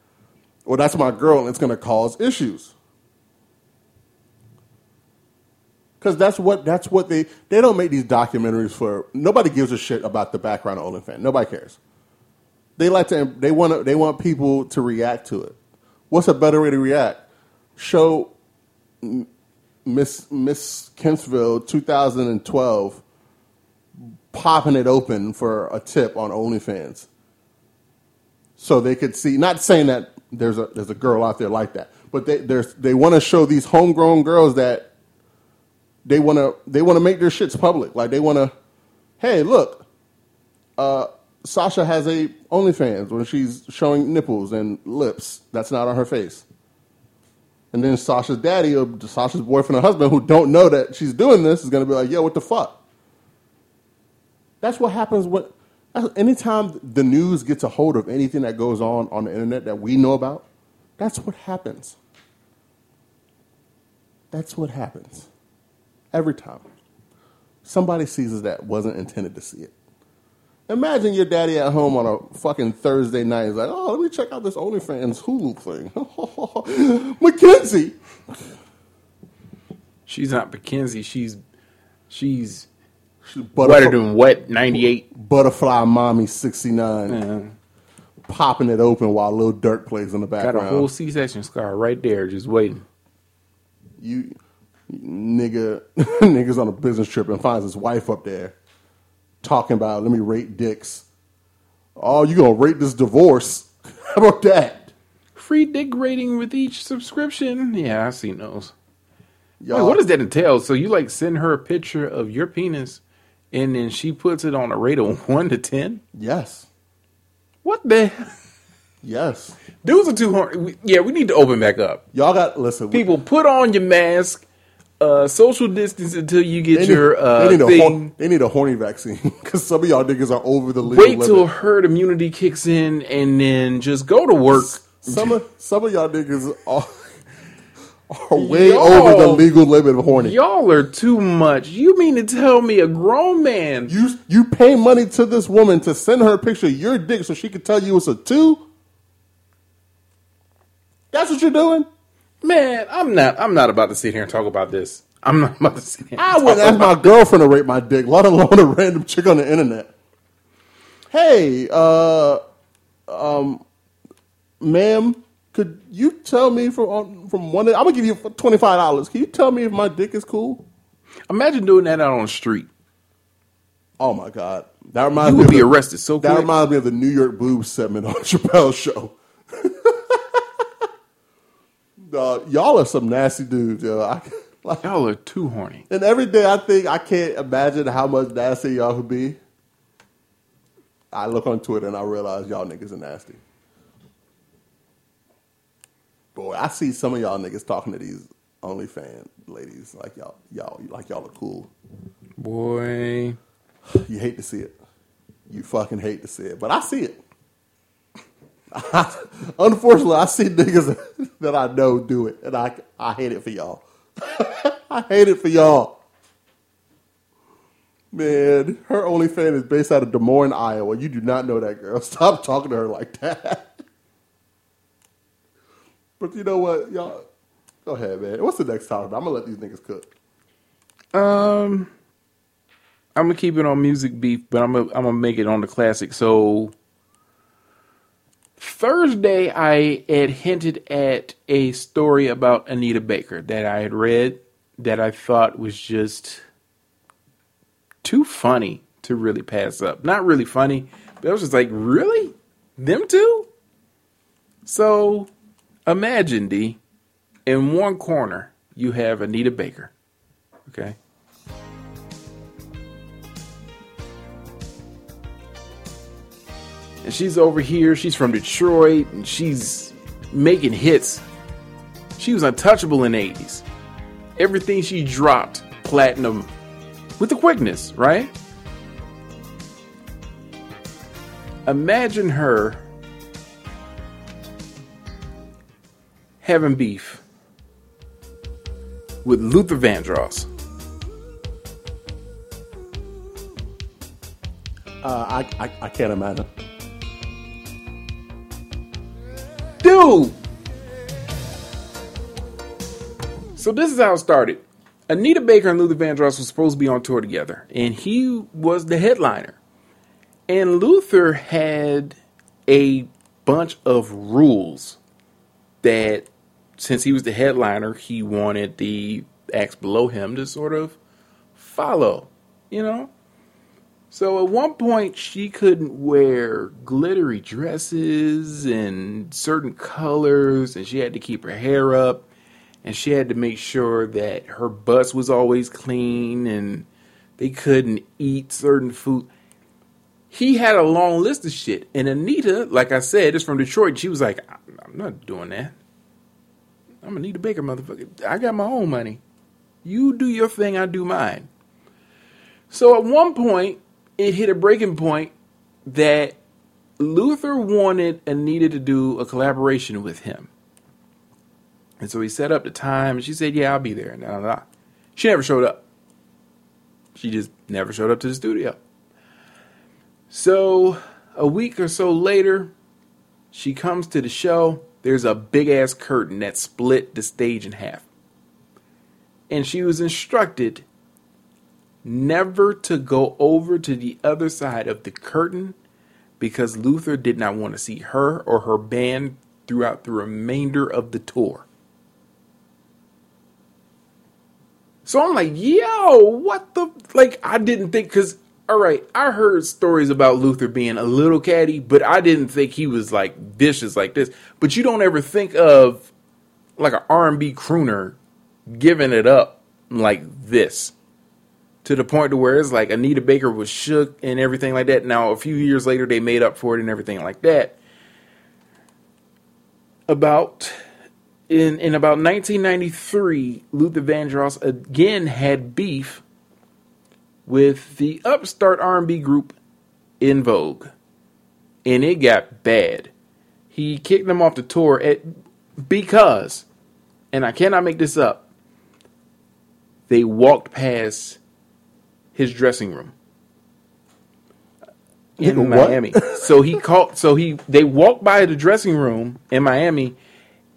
Speaker 2: or "That's my girl," and it's going to cause issues. Because that's what that's what they they don't make these documentaries for. Nobody gives a shit about the background of OnlyFans. Nobody cares. They like to. They want to. They want people to react to it. What's a better way to react? Show Miss Miss Kentsville 2012 popping it open for a tip on OnlyFans, so they could see. Not saying that there's a there's a girl out there like that, but they they want to show these homegrown girls that they want to they want to make their shits public. Like they want to, hey, look, uh, Sasha has a OnlyFans when she's showing nipples and lips. That's not on her face. And then Sasha's daddy or Sasha's boyfriend or husband who don't know that she's doing this is going to be like, yo, what the fuck? That's what happens when, anytime the news gets a hold of anything that goes on on the internet that we know about, that's what happens. That's what happens. Every time. Somebody sees that wasn't intended to see it. Imagine your daddy at home on a fucking Thursday night. He's like, oh, let me check out this OnlyFans Hulu thing. Mackenzie.
Speaker 1: She's not Mackenzie. She's she's wetter
Speaker 2: Butterfly,
Speaker 1: than wet 98.
Speaker 2: Butterfly Mommy 69.
Speaker 1: Uh,
Speaker 2: Popping it open while Lil Durk plays in the background.
Speaker 1: got a whole C-section scar right there, just waiting.
Speaker 2: you nigga niggas on a business trip and finds his wife up there talking about let me rate dicks. Oh, you gonna rate this divorce? How about that?
Speaker 1: Free dick rating with each subscription. Yeah, I've seen those. Wait, what does that entail? So you like send her a picture of your penis, and then she puts it on a rate of one to ten?
Speaker 2: Yes.
Speaker 1: What the?
Speaker 2: Yes.
Speaker 1: Dudes are too. We- Yeah, we need to open back up.
Speaker 2: Y'all got listen. we-
Speaker 1: People, put on your mask. Uh, social distance until you get
Speaker 2: they,
Speaker 1: your uh,
Speaker 2: they, need a
Speaker 1: thing.
Speaker 2: hor- they need a horny vaccine because some of y'all niggas are over the legal limit.
Speaker 1: Wait till
Speaker 2: limit.
Speaker 1: herd immunity kicks in, and then just go to work.
Speaker 2: Some of some of y'all niggas are, are way
Speaker 1: Yo.
Speaker 2: over the legal limit of horny.
Speaker 1: Y'all are too much. You mean to tell me a grown man?
Speaker 2: You you pay money to this woman to send her a picture of your dick so she can tell you it's a two. That's what you're doing.
Speaker 1: Man, I'm not. I'm not about to sit here and talk about this. I'm not about to sit here. And
Speaker 2: I wouldn't ask my girlfriend to rate my dick, let alone a random chick on the internet. Hey, uh, um, ma'am, could you tell me from from one? I'm gonna give you twenty five dollars. Can you tell me if my dick is cool?
Speaker 1: Imagine doing that out on the street.
Speaker 2: Oh my god, that reminds
Speaker 1: You
Speaker 2: me.
Speaker 1: would
Speaker 2: of
Speaker 1: be
Speaker 2: the-
Speaker 1: arrested so
Speaker 2: That
Speaker 1: quick.
Speaker 2: reminds me of the New York Blues segment on Chappelle's show. Dog, y'all are some nasty dudes, yo. I, like,
Speaker 1: Y'all are too horny.
Speaker 2: and every day I think I can't imagine how much nasty y'all could be. I look on Twitter and I realize y'all niggas are nasty. Boy, I see some of y'all niggas talking to these OnlyFans ladies like y'all, y'all, like y'all are cool.
Speaker 1: Boy,
Speaker 2: You hate to see it. You fucking hate to see it, but I see it. Unfortunately, I see niggas that I know do it, and I I hate it for y'all. I hate it for y'all. Man, her OnlyFans is based out of Des Moines, Iowa. You do not know that girl. Stop talking to her like that. But you know what, y'all? Go ahead, man. What's the next topic? I'm gonna let these niggas cook.
Speaker 1: Um, I'm gonna keep it on music beef, but I'm gonna I'm gonna make it on the classic. So Thursday, I had hinted at a story about Anita Baker that I had read that I thought was just too funny to really pass up. Not really funny, but I was just like, really, them two. So imagine D, in one corner you have Anita Baker, okay. And she's over here. She's from Detroit, and she's making hits. She was untouchable in the 80s. Everything she dropped, platinum, with the quickness, right? Imagine her having beef with Luther Vandross.
Speaker 2: Uh, I, I I can't imagine.
Speaker 1: So this is how it started. Anita Baker and Luther Vandross were supposed to be on tour together, and he was the headliner. And Luther had a bunch of rules that, since he was the headliner, he wanted the acts below him to sort of follow, you know? So at one point, she couldn't wear glittery dresses and certain colors, and she had to keep her hair up, and she had to make sure that her bus was always clean, and they couldn't eat certain food. He had a long list of shit, and Anita, like I said, is from Detroit. She was like, "I'm not doing that. I'm Anita Baker, motherfucker. I got my own money. You do your thing, I do mine." So at one point, it hit a breaking point that Luther wanted and needed to do a collaboration with him. And so he set up the time, and she said, Yeah, I'll be there. And blah, blah, blah. She never showed up. She just never showed up to the studio. So a week or so later, she comes to the show. There's a big ass curtain that split the stage in half. And she was instructed never to go over to the other side of the curtain because Luther did not want to see her or her band throughout the remainder of the tour. So I'm like, yo, what the? Like, I didn't think, because, all right, I heard stories about Luther being a little catty, but I didn't think he was like vicious like this. But you don't ever think of like an R&B crooner giving it up like this to the point to where it's like Anita Baker was shook and everything like that. Now, a few years later, they made up for it and everything like that. About in in about 1993, Luther Vandross again had beef with the upstart R&B group En Vogue, and it got bad. He kicked them off the tour at because, and I cannot make this up. They walked past his dressing room in
Speaker 2: Nigga?
Speaker 1: Miami. so he called. So he they walked by the dressing room in Miami,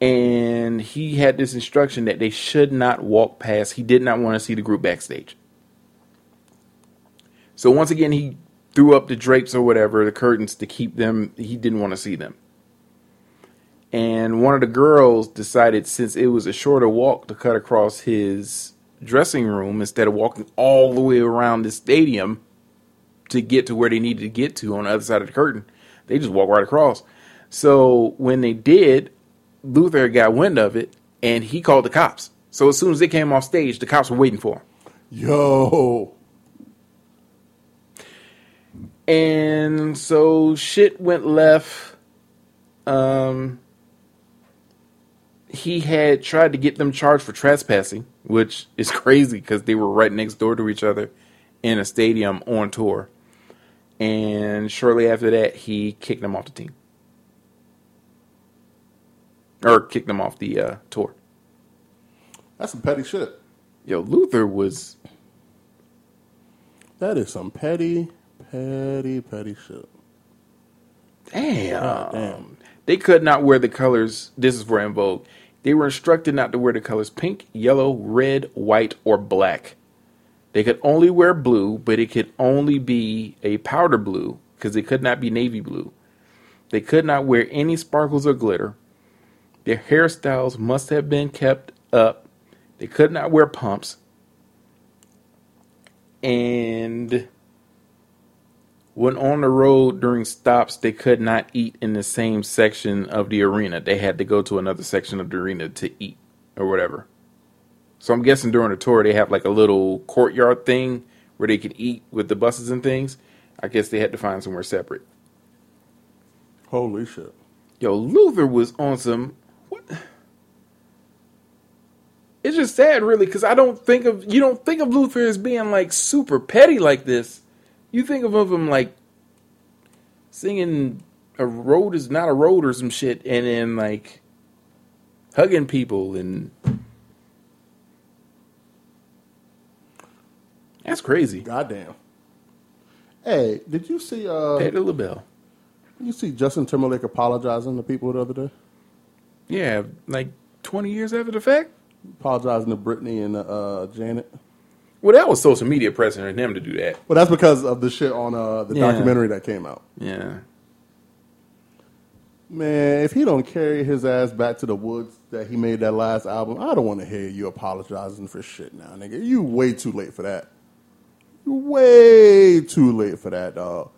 Speaker 1: and he had this instruction that they should not walk past. He did not want to see the group backstage. So once again, he threw up the drapes or whatever, the curtains to keep them. He didn't want to see them. And one of the girls decided, since it was a shorter walk to cut across his dressing room, instead of walking all the way around the stadium to get to where they needed to get to on the other side of the curtain, they just walked right across. So when they did, Luther got wind of it and he called the cops. So as soon as they came off stage, the cops were waiting for him.
Speaker 2: Yo,
Speaker 1: And so shit went left. Um, he had tried to get them charged for trespassing, which is crazy because they were right next door to each other in a stadium on tour. And shortly after that, he kicked them off the team. Or kicked them off the uh, tour.
Speaker 2: that's some petty shit.
Speaker 1: Yo, Luther was
Speaker 2: That is some petty, petty, petty shit.
Speaker 1: Damn.
Speaker 2: damn.
Speaker 1: They could not wear the colors. This is for En Vogue. They were instructed not to wear the colors pink, yellow, red, white, or black. They could only wear blue, but it could only be a powder blue because it could not be navy blue. They could not wear any sparkles or glitter. Their hairstyles must have been kept up. They could not wear pumps. And when on the road during stops, they could not eat in the same section of the arena. They had to go to another section of the arena to eat or whatever. So I'm guessing during the tour they have like a little courtyard thing where they can eat with the buses and things. I guess they had to find somewhere separate.
Speaker 2: Holy shit.
Speaker 1: Yo, Luther was on some. What? It's just sad, really, because I don't think of you don't think of Luther as being like super petty like this. You think of him like singing "A Road Is Not a Road" or some shit, and then like hugging people and that's crazy.
Speaker 2: Goddamn. Hey, did you see uh
Speaker 1: the little
Speaker 2: you see Justin Timberlake apologizing to people the other day?
Speaker 1: Yeah, like twenty years after the fact.
Speaker 2: Apologizing to Britney and uh Janet.
Speaker 1: Well, that was social media pressuring him to do that.
Speaker 2: Well, that's because of the shit on uh the
Speaker 1: Yeah.
Speaker 2: documentary that came out.
Speaker 1: Yeah.
Speaker 2: Man, if he don't carry his ass back to the woods that he made that last album, I don't want to hear you apologizing for shit now, nigga. You way too late for that. You way too late for that, dog.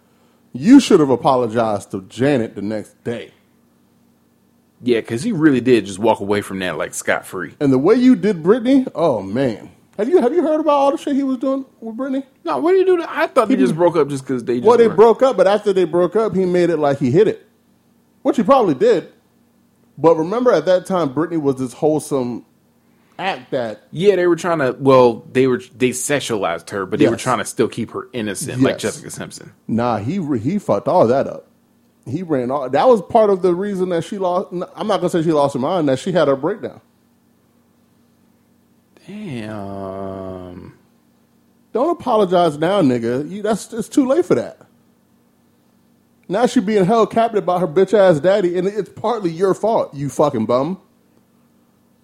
Speaker 2: You should have apologized to Janet the next day.
Speaker 1: Yeah, because he really did just walk away from that like scot free.
Speaker 2: And the way you did Britney, oh man. Have you have you heard about all the shit he was doing with Britney?
Speaker 1: No, what do you do? To, I thought they just broke up just because they just
Speaker 2: Well, they
Speaker 1: were-
Speaker 2: broke up, but after they broke up, he made it like he hit it, which he probably did. But remember, at that time, Britney was this wholesome act that
Speaker 1: Yeah, they were trying to. Well, they were they sexualized her, but they were trying to still keep her innocent, like Jessica Simpson.
Speaker 2: nah, he he fucked all that up. He ran all that was part of the reason that she lost. I'm not gonna say she lost her mind, that she had her breakdown.
Speaker 1: Damn.
Speaker 2: Don't apologize now, nigga. You, that's it's too late for that. Now she being held captive by her bitch ass daddy, and it's partly your fault. You fucking bum.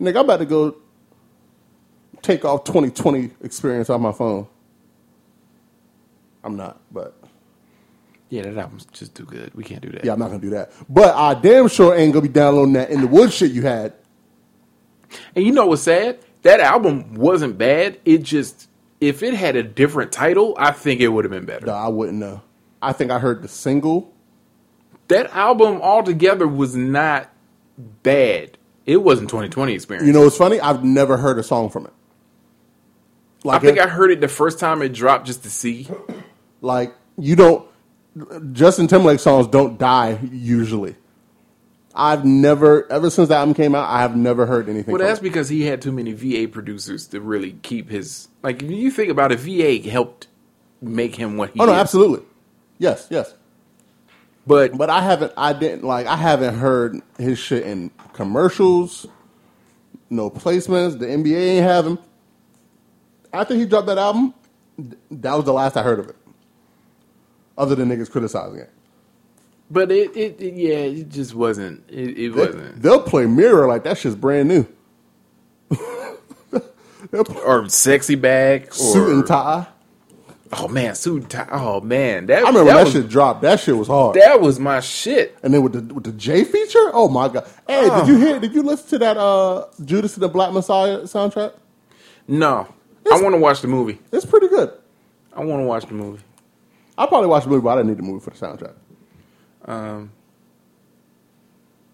Speaker 2: Nigga, I'm about to go take off 2020 experience on my phone. I'm not, but
Speaker 1: Yeah, that album's just too good. We can't do that.
Speaker 2: yeah, I'm not gonna do that. But I damn sure ain't gonna be downloading that in the wood shit you had.
Speaker 1: And you know what's sad? That album wasn't bad. It just if it had a different title, I think it would have been better.
Speaker 2: Nah, I wouldn't know. I think I heard the single.
Speaker 1: That album altogether was not bad. It wasn't 2020 experience.
Speaker 2: You know what's funny? I've never heard a song from it.
Speaker 1: I think I heard it the first time it dropped just to see.
Speaker 2: Like you don't Justin Timberlake songs don't die usually. I've never ever since the album came out, I have never heard anything.
Speaker 1: Well, that's because he had too many VA producers to really keep his. Like, if you think about it, VA helped make him what he
Speaker 2: Oh no,
Speaker 1: is.
Speaker 2: absolutely. Yes, yes.
Speaker 1: But
Speaker 2: But I haven't I didn't like I haven't heard his shit in commercials, no placements, the NBA ain't have him. After he dropped that album, that was the last I heard of it. Other than niggas criticizing it.
Speaker 1: But it, it, it yeah, it just wasn't. It, it wasn't.
Speaker 2: they'll play Mirror like that shit's brand new.
Speaker 1: Or SexyBack, Or,
Speaker 2: suit and tie.
Speaker 1: Oh man, suit and tie. Oh man, that
Speaker 2: I remember that,
Speaker 1: was,
Speaker 2: shit dropped. That shit was hard.
Speaker 1: That was my shit.
Speaker 2: and then with the with the Jay feature, oh my god! Hey, did you hear? Did you listen to that uh, Judas and the Black Messiah soundtrack?
Speaker 1: No, I want to watch the movie.
Speaker 2: It's pretty good.
Speaker 1: I want to watch the movie.
Speaker 2: I probably watched the movie, but I didn't need the movie for the soundtrack.
Speaker 1: Um,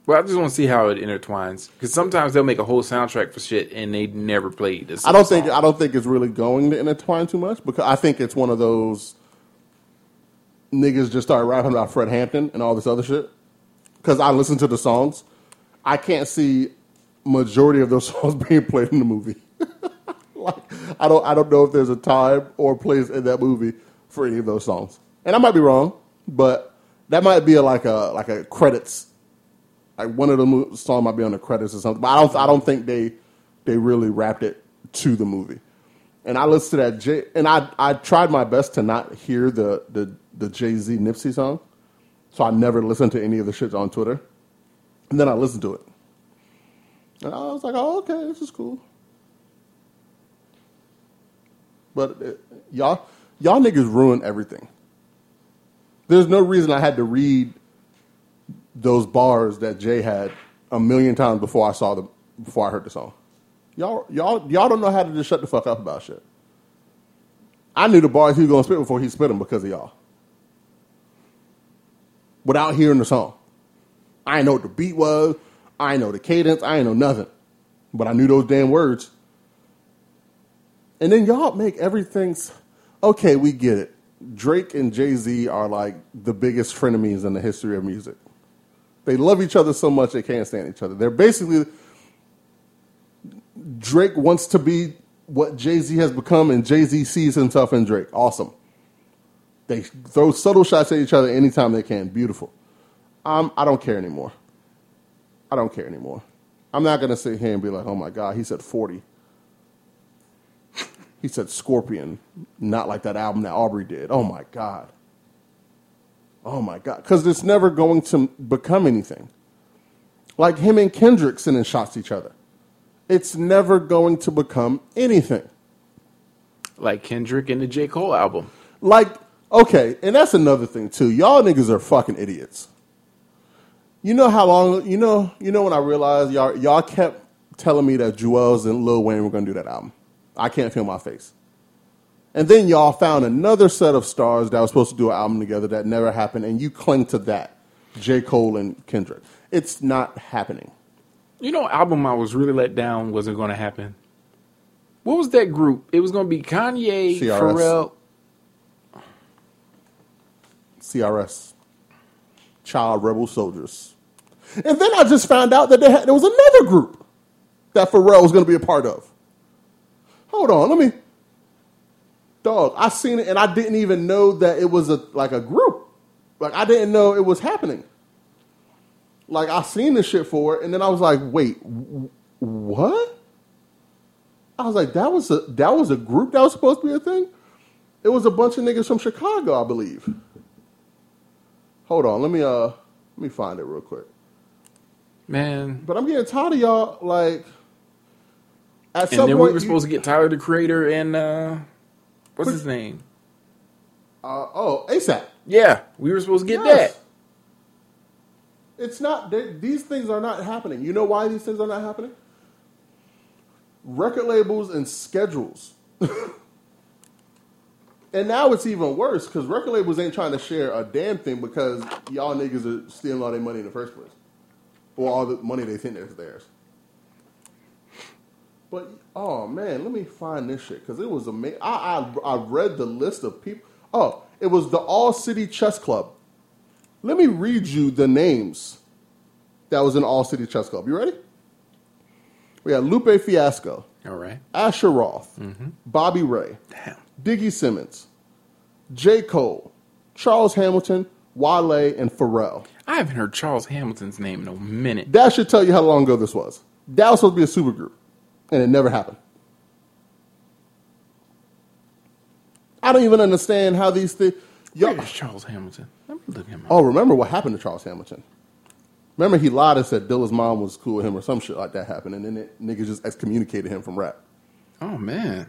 Speaker 1: well, I just want to see how it intertwines because sometimes they'll make a whole soundtrack for shit and they never played this.
Speaker 2: I don't think I don't think it's really going to intertwine too much because I think it's one of those niggas just started rapping about Fred Hampton and all this other shit. Because I listen to the songs, I can't see majority of those songs being played in the movie. like I don't I don't know if there's a time or place in that movie for any of those songs, and I might be wrong, but that might be a, like a like a credits. Like one of the songs might be on the credits or something, but I don't I don't think they they really wrapped it to the movie. And I listened to that Jay, and I I tried my best to not hear the the the Jay Z Nipsey song, so I never listened to any of the shit on Twitter. And then I listened to it, and I was like, oh okay, this is cool. But uh, y'all, y'all niggas ruin everything. There's no reason I had to read those bars that Jay had a million times before I saw them, before I heard the song. Y'all, y'all, y'all don't know how to just shut the fuck up about shit. I knew the bars he was gonna spit before he spit them because of y'all. Without hearing the song, I know what the beat was. I know the cadence. I know nothing, but I knew those damn words. And then y'all make everything s- okay. We get it. Drake and Jay Z are like the biggest frenemies in the history of music. They love each other so much they can't stand each other. They're basically Drake wants to be what Jay Z has become, and Jay Z sees himself in Drake. Awesome. They throw subtle shots at each other anytime they can. Beautiful. I don't care anymore. I don't care anymore. I'm not gonna sit here and be like, "Oh my God, he said 40." He said Scorpion, not like that album that Aubrey did. Oh my God. Oh my God, because it's never going to become anything. Like him and Kendrick sending shots each other. It's never going to become anything.
Speaker 1: Like Kendrick and the J. Cole album.
Speaker 2: Like, okay, and that's another thing too. Y'all niggas are fucking idiots. You know how long? You know, you know when I realized y'all y'all kept telling me that Juelz and Lil Wayne were gonna do that album. I can't feel my face. And then y'all found another set of stars that was supposed to do an album together that never happened, and you cling to that. J. Cole and Kendrick. It's not happening.
Speaker 1: You know, album I was really let down wasn't going to happen. What was that group? It was going to be Kanye,
Speaker 2: CRS.
Speaker 1: Pharrell.
Speaker 2: CRS, Child Rebel Soldiers. And then I just found out that they had, there was another group that Pharrell was going to be a part of. Hold on, let me. Dog, I seen it and I didn't even know that it was a like a group. Like I didn't know it was happening. Like I seen the shit for it, and then I was like, wait, w- what? I was like, that was a that was a group that was supposed to be a thing. It was a bunch of niggas from Chicago, I believe. Hold on, let me uh let me find it real quick.
Speaker 1: Man.
Speaker 2: But I'm getting tired of y'all like at
Speaker 1: And then we were
Speaker 2: you-
Speaker 1: supposed to get Tyler the Creator and, uh, what's
Speaker 2: What-
Speaker 1: his name?
Speaker 2: uh, oh ASAP.
Speaker 1: Yeah, we were supposed to get
Speaker 2: Yes.
Speaker 1: that.
Speaker 2: It's not they- these things are not happening. You know why these things are not happening? Record labels and schedules. and now it's even worse because record labels ain't trying to share a damn thing because y'all niggas are stealing all their money in the first place. Or all the money they think is theirs. But oh man, let me find this shit because it was amazing. I, I I read the list of people. Oh, it was the All City Chess Club. Let me read you the names that was in All City Chess Club. You ready? We had Lupe Fiasco,
Speaker 1: All right.
Speaker 2: Asher Roth, mm-hmm. Bobby Ray,
Speaker 1: Damn.
Speaker 2: Diggy Simmons, J. Cole, Charles Hamilton, Wale, and Pharrell.
Speaker 1: I haven't heard Charles Hamilton's name in a minute.
Speaker 2: That should tell you how long ago this was. That was supposed to be a supergroup, and it never happened. I don't even understand how these things.
Speaker 1: Charles Hamilton? Let me look him up.
Speaker 2: oh, remember what happened to Charles Hamilton? Remember he lied and said Dilla's mom was cool with him or some shit like that happened, and then it, niggas just excommunicated him from rap.
Speaker 1: Oh, man.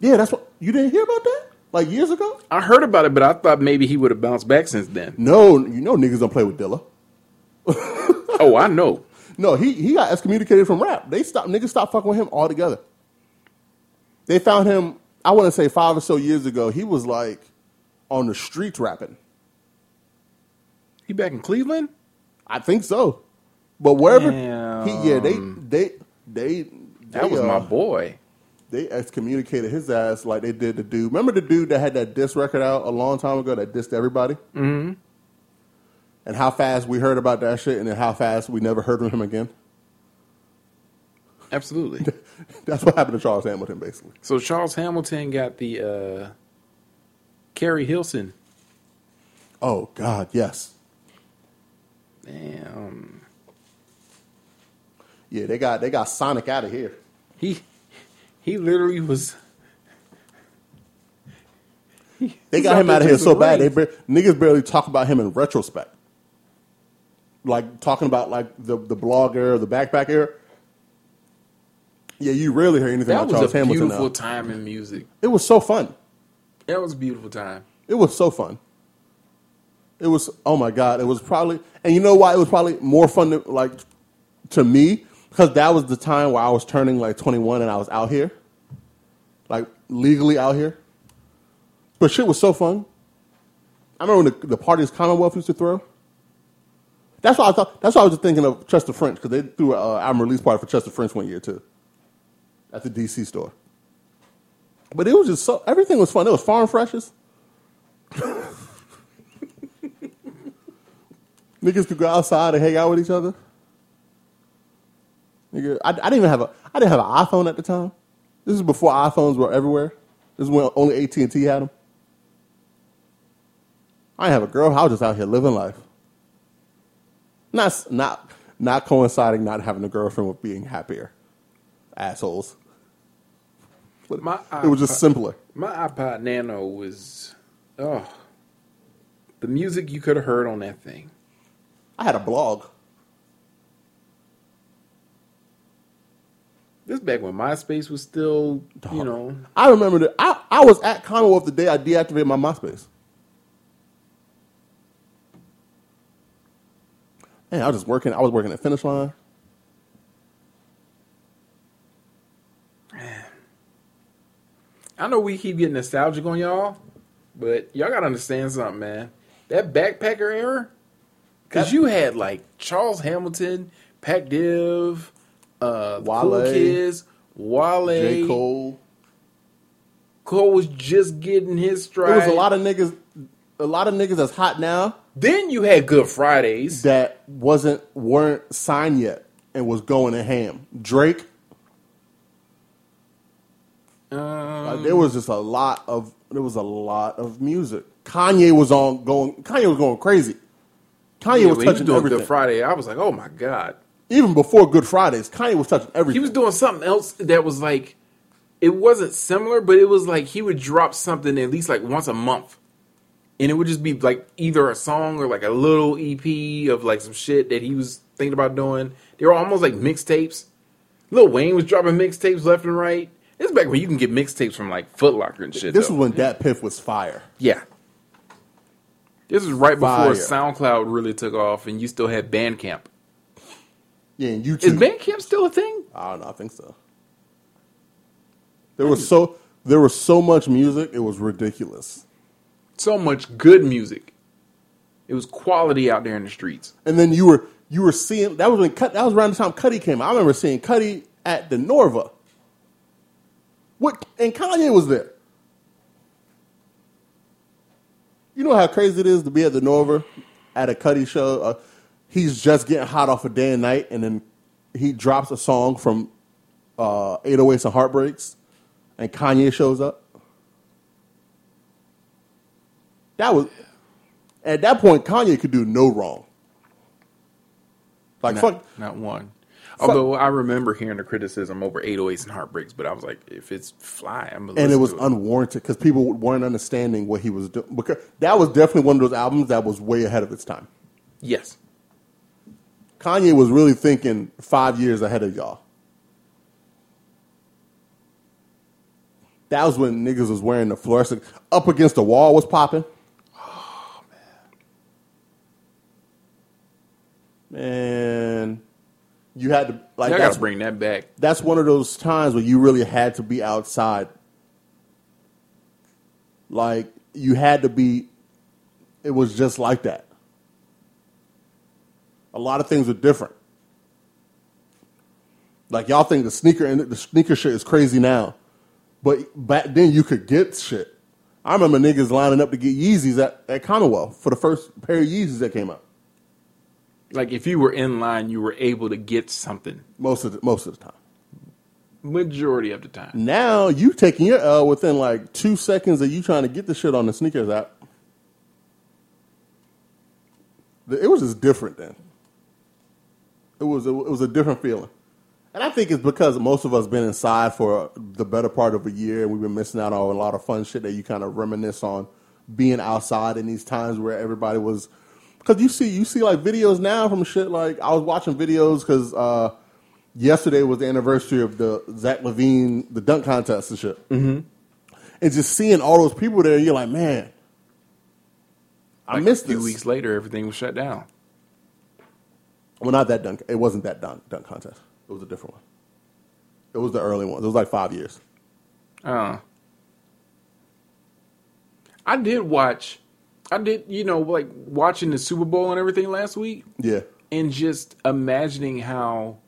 Speaker 2: Yeah, that's what you didn't hear about that like years ago.
Speaker 1: I heard about it, but I thought maybe he would have bounced back since then.
Speaker 2: No, you know niggas don't play with Dilla.
Speaker 1: Oh, I know.
Speaker 2: No, he he got excommunicated from rap. They stopped niggas stopped fucking with him altogether. They found him, I want to say five or so years ago. He was like on the streets rapping.
Speaker 1: He back in Cleveland?
Speaker 2: I think so, but wherever
Speaker 1: Damn.
Speaker 2: he, yeah, they they they
Speaker 1: That
Speaker 2: they,
Speaker 1: was my
Speaker 2: uh,
Speaker 1: boy.
Speaker 2: They excommunicated his ass like they did the dude. Remember the dude that had that diss record out a long time ago that dissed everybody? Mm-hmm. And how fast we heard about that shit, and then how fast we never heard from him again.
Speaker 1: Absolutely.
Speaker 2: That's what happened to Charles Hamilton, basically.
Speaker 1: so Charles Hamilton got the uh Keri Hilson.
Speaker 2: Oh God, yes,
Speaker 1: Damn.
Speaker 2: yeah. They got they got Sonic out of here.
Speaker 1: He he literally was
Speaker 2: They got him out of here so bad. They niggas barely talk about him in retrospect. Like talking about like the the blogger era, the backpacker. Yeah, you rarely hear anything
Speaker 1: That
Speaker 2: about
Speaker 1: was
Speaker 2: Charles
Speaker 1: a
Speaker 2: Hamilton
Speaker 1: beautiful
Speaker 2: now.
Speaker 1: time in music.
Speaker 2: It was so fun.
Speaker 1: That was a beautiful time.
Speaker 2: It was so fun. It was oh my god! It was probably and you know why it was probably more fun to like to me because that was the time where I was turning like twenty one and I was out here, like legally out here. But shit was so fun. I remember when the, the parties Commonwealth used to throw. That's why I thought. That's why I was just thinking of Chester French because they threw an uh, album release party for Chester French one year too, at the DC store. But it was just so everything was fun. It was farm freshes. Niggas could go outside and hang out with each other. Nigga, I, I didn't even have a I didn't have an iPhone at the time. This is before iPhones were everywhere. This is when only AT and T had them. I didn't have a girl. I was just out here living life. Not not not coinciding. Not having a girlfriend with being happier. Assholes. But
Speaker 1: My
Speaker 2: it was just simpler.
Speaker 1: My iPod Nano was, oh, the music you could have heard on that thing.
Speaker 2: I had a blog.
Speaker 1: This back when MySpace was still, you know,
Speaker 2: I remember that I, I was at Commonwealth the day I deactivated my MySpace. Man, I was just working. I was working at Finish Line.
Speaker 1: I know we keep getting nostalgic on y'all, but y'all gotta understand something, man. That backpacker era, because you had like Charles Hamilton, Pac Div, uh, the Cool Kids, Wale,
Speaker 2: J. Cole.
Speaker 1: Cole was just getting his stride.
Speaker 2: There was a lot of niggas, a lot of niggas that's hot now
Speaker 1: Then you had Good Fridays.
Speaker 2: that wasn't weren't signed yet and was going to ham. Drake.
Speaker 1: Um,
Speaker 2: Like, there was just a lot of there was a lot of music. Kanye was on going. Kanye was going crazy. Kanye
Speaker 1: yeah,
Speaker 2: was touching
Speaker 1: doing
Speaker 2: everything.
Speaker 1: Good Friday. I was like, oh my god.
Speaker 2: Even before Good Fridays, Kanye was touching everything.
Speaker 1: He was doing something else that was like, it wasn't similar, but it was like he would drop something at least like once a month. And it would just be like either a song or like a little EP of like some shit that he was thinking about doing. They were almost like mixtapes. Lil Wayne was dropping mixtapes left and right. This back when you can get mixtapes from like Foot Locker and shit.
Speaker 2: This
Speaker 1: though.
Speaker 2: was when DatPiff was fire.
Speaker 1: Yeah. This is right before SoundCloud really took off and you still had Bandcamp.
Speaker 2: Yeah, and YouTube.
Speaker 1: Is Bandcamp still a thing?
Speaker 2: I don't know. I think so. There was so there was so much music. It was ridiculous.
Speaker 1: So much good music. It was quality out there in the streets.
Speaker 2: And then you were you were seeing that was when Cut, that was around the time Cudi came. I remember seeing Cudi at the Norva. What and Kanye was there. You know how crazy it is to be at the Norva at a Cudi show. Uh, he's just getting hot off a day and night, and then he drops a song from uh, 808s and Heartbreaks, and Kanye shows up. That was at that point Kanye could do no wrong. Like
Speaker 1: Not,
Speaker 2: fuck,
Speaker 1: not one. Although I remember hearing the criticism over 808s and Heartbreaks, but I was like, if it's fly, I'm gonna
Speaker 2: and it was
Speaker 1: to
Speaker 2: unwarranted because people weren't understanding what he was doing. Because that was definitely one of those albums that was way ahead of its time.
Speaker 1: Yes.
Speaker 2: Kanye was really thinking five years ahead of y'all. That was when niggas was wearing the fluorescent up against the wall was popping. Man, man, you had to like
Speaker 1: I gotta bring that back.
Speaker 2: that's one of those times where you really had to be outside. Like you had to be. It was just like that. A lot of things are different. Like y'all think the sneaker and the sneaker shit is crazy now, but back then you could get shit. I remember niggas lining up to get Yeezys at, at Commonwealth for the first pair of Yeezys that came out.
Speaker 1: Like if you were in line, you were able to get something
Speaker 2: Most of the, most of the time.
Speaker 1: majority of the time.
Speaker 2: Now you taking your L within like two seconds of you trying to get the shit on the sneakers app. It was just different then. It was a, it was a different feeling, and I think it's because most of us been inside for the better part of a year, and we've been missing out on a lot of fun shit that you kind of reminisce on being outside in these times where everybody was. Because you see, you see like videos now from shit like I was watching videos because uh, yesterday was the anniversary of the Zach LaVine the dunk contest and shit. Mm-hmm. And just seeing all those people there, you're like, man, I
Speaker 1: Like,
Speaker 2: missed
Speaker 1: a few
Speaker 2: this.
Speaker 1: weeks later, everything was shut down.
Speaker 2: Well, not that dunk. It wasn't that dunk dunk contest. It was a different one. It was the early one. It was like five years.
Speaker 1: Uh, I did watch. I did, you know, like watching the Super Bowl and everything last week,
Speaker 2: Yeah,
Speaker 1: and just imagining how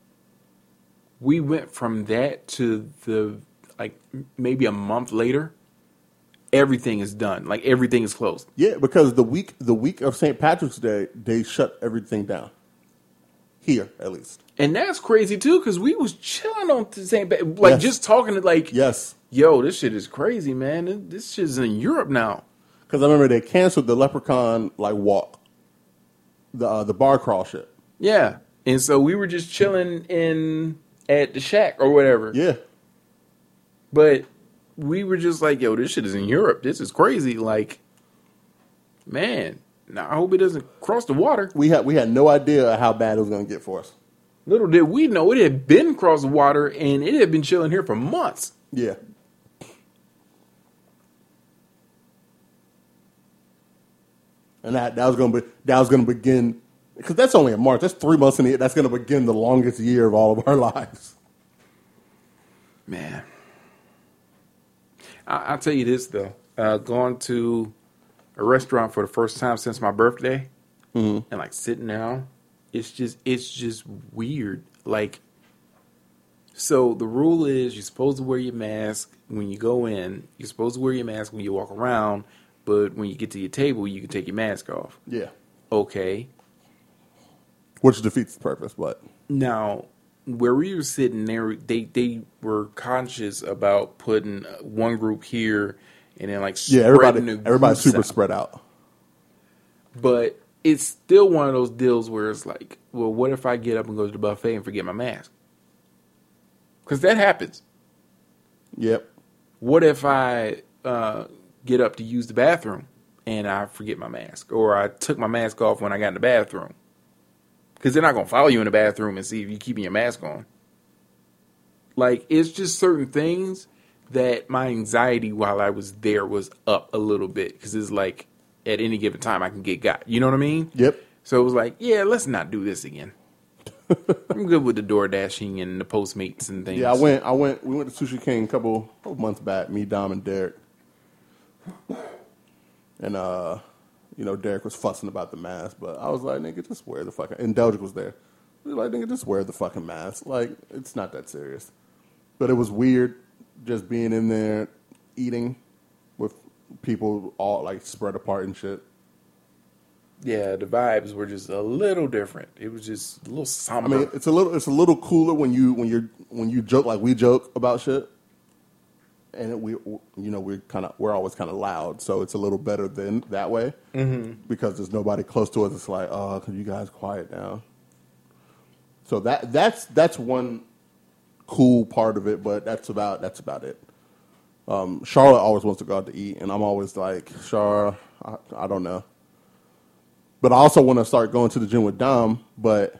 Speaker 1: we went from that to the like maybe a month later, everything is done. Like everything is closed.
Speaker 2: yeah. Because the week the week of St. Patrick's Day, they shut everything down. Here, at least.
Speaker 1: And that's crazy too, because we was chilling on same, ba- like
Speaker 2: Yes.
Speaker 1: just talking to like,
Speaker 2: Yes,
Speaker 1: yo, this shit is crazy, man. This shit's in Europe now.
Speaker 2: Because I remember they canceled the Leprechaun like walk, the uh, the bar crawl shit.
Speaker 1: Yeah. And so we were just chilling in at the shack or whatever.
Speaker 2: Yeah,
Speaker 1: But we were just like, yo, this shit is in Europe. This is crazy. Like, man, now I hope it doesn't cross the water.
Speaker 2: we had we had no idea how bad it was going to get for us.
Speaker 1: Little did we know it had been across the water and it had been chilling here for months.
Speaker 2: Yeah. And that, that was going to be that was going to begin because that's only in March. That's three months in the year. That's going to begin the longest year of all of our lives.
Speaker 1: Man. I, I'll tell you this though. Uh, going to a restaurant for the first time since my birthday and like sitting down, it's just it's just weird. Like so the rule is you're supposed to wear your mask when you go in. You're supposed to wear your mask when you walk around, but when you get to your table, you can take your mask off.
Speaker 2: Yeah.
Speaker 1: Okay.
Speaker 2: Which defeats the purpose, but
Speaker 1: Now, where we were sitting there, they they were conscious about putting one group here and then like
Speaker 2: yeah, everybody everybody's super
Speaker 1: out.
Speaker 2: spread out.
Speaker 1: But it's still one of those deals where it's like, well, what if I get up and go to the buffet and forget my mask? Because that happens.
Speaker 2: Yep.
Speaker 1: What if I uh, get up to use the bathroom and I forget my mask, or I took my mask off when I got in the bathroom? Because they're not gonna follow you in the bathroom and see if you keeping your mask on. Like it's just certain things that my anxiety while I was there was up a little bit because it's like at any given time I can get got. You know what I mean?
Speaker 2: Yep.
Speaker 1: So it was like, yeah, let's not do this again. I'm good with the door dashing and the Postmates and things.
Speaker 2: Yeah, I went. I went. We went to Sushi King a couple, couple months back. Me, Dom, and Derek. And uh, you know, Derek was fussing about the mask, but I was like, "Nigga, just wear the fucking." And Delgic was there. We like, "Nigga, just wear the fucking mask. Like, it's not that serious." But it was weird just being in there eating with people all like spread apart and shit.
Speaker 1: Yeah, the vibes were just a little different. It was just a little somber.
Speaker 2: I mean, it's a little it's a little cooler when you when you're when you joke like we joke about shit, and we you know we're kind of we're always kind of loud, so it's a little better than that way mm-hmm. because there's nobody close to us. It's like, oh, can you guys quiet down? So that that's that's one cool part of it, but that's about that's about it. Um, Charlotte always wants to go out to eat, and I'm always like, Char, I, I don't know. But I also want to start going to the gym with Dom. But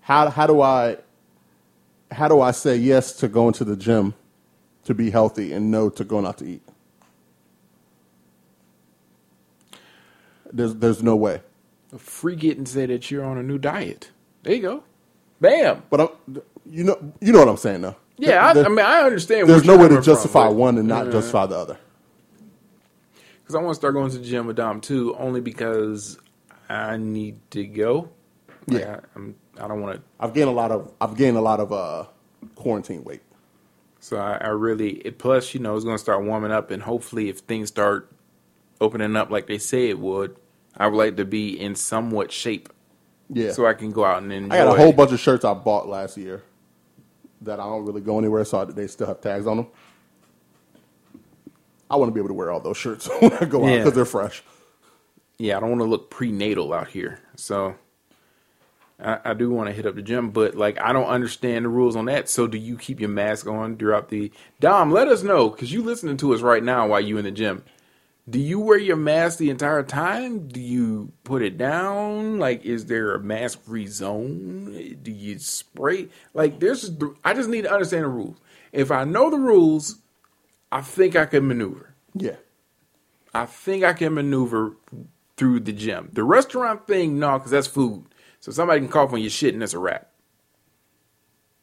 Speaker 2: how how do I how do I say yes to going to the gym to be healthy and no to going out to eat? There's there's no way.
Speaker 1: Free and say that you're on a new diet. There you go. Bam.
Speaker 2: But I'm, you know you know what I'm saying though.
Speaker 1: Yeah, I,
Speaker 2: There-
Speaker 1: I mean, I understand.
Speaker 2: there's no way to
Speaker 1: coming from,
Speaker 2: justify one and not
Speaker 1: Yeah.
Speaker 2: justify the other.
Speaker 1: Because I want to start going to the gym with Dom too, only because I need to go. Like,
Speaker 2: Yeah.
Speaker 1: I, I'm, I don't want to.
Speaker 2: I've gained a lot of I've gained a lot of uh, quarantine weight.
Speaker 1: So I, I really. It, plus, you know, it's going to start warming up, and hopefully, if things start opening up like they say it would, I would like to be in somewhat shape
Speaker 2: Yeah.
Speaker 1: so I can go out and enjoy.
Speaker 2: I got a whole bunch of shirts I bought last year that I don't really go anywhere, so I, they still have tags on them. I want to be able to wear all those shirts when I go out
Speaker 1: Yeah.
Speaker 2: because they're fresh.
Speaker 1: yeah, I don't want to look prenatal out here. So I, I do want to hit up the gym, but like I don't understand the rules on that. So do you keep your mask on throughout the Dom? Let us know because you listening to us right now while you in the gym. Do you wear your mask the entire time? Do you put it down? Like, is there a mask free zone? Do you spray? Like, there's, I just need to understand the rules. If I know the rules, I think I can maneuver.
Speaker 2: Yeah.
Speaker 1: I think I can maneuver through the gym. The restaurant thing, no, because that's food. So somebody can cough on your shit and that's a wrap.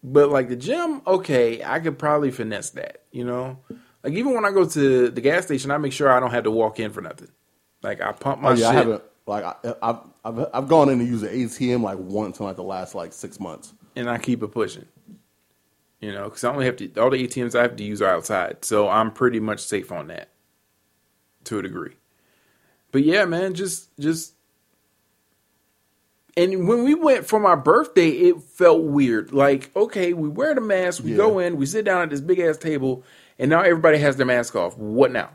Speaker 1: But like the gym, okay, I could probably finesse that, you know? Like even when I go to the gas station, I make sure I don't have to walk in for nothing. Like I pump my
Speaker 2: Oh, yeah, I
Speaker 1: shit.
Speaker 2: haven't like I, I've, I've I've gone in to use the ATM like once in like the last like six months.
Speaker 1: and I keep it pushing. You know, because I only have to all the ATMs I have to use are outside, so I'm pretty much safe on that to a degree. But yeah, man, just just and when we went for my birthday, it felt weird. Like, okay, we wear the mask, we
Speaker 2: Yeah.
Speaker 1: go in, we sit down at this big ass table, and now everybody has their mask off. What now?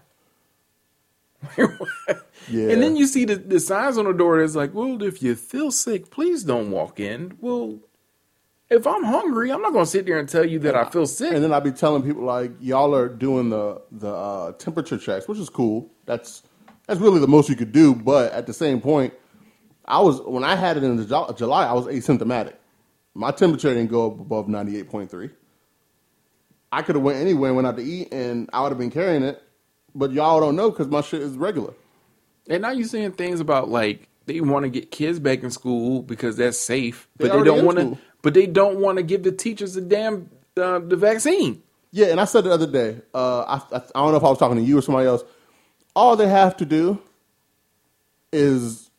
Speaker 2: Yeah.
Speaker 1: And then you see the, the signs on the door that's like, well, if you feel sick, please don't walk in. Well, if I'm hungry, I'm not going to sit there and tell you that I feel sick.
Speaker 2: And then I'd be telling people like y'all are doing the the uh, temperature checks, which is cool. That's that's really the most you could do. But at the same point, I was when I had it in July, I was asymptomatic. My temperature didn't go up above ninety eight point three. I could have went anywhere, and went out to eat, and I would have been carrying it. But y'all don't know because my shit is regular.
Speaker 1: And now you're saying things about like they want to get kids back in school because that's safe,
Speaker 2: They
Speaker 1: but they don't want to. But they don't want to give the teachers the damn uh, the vaccine.
Speaker 2: Yeah, and I said the other day, uh, I, I, I don't know if I was talking to you or somebody else. All they have to do is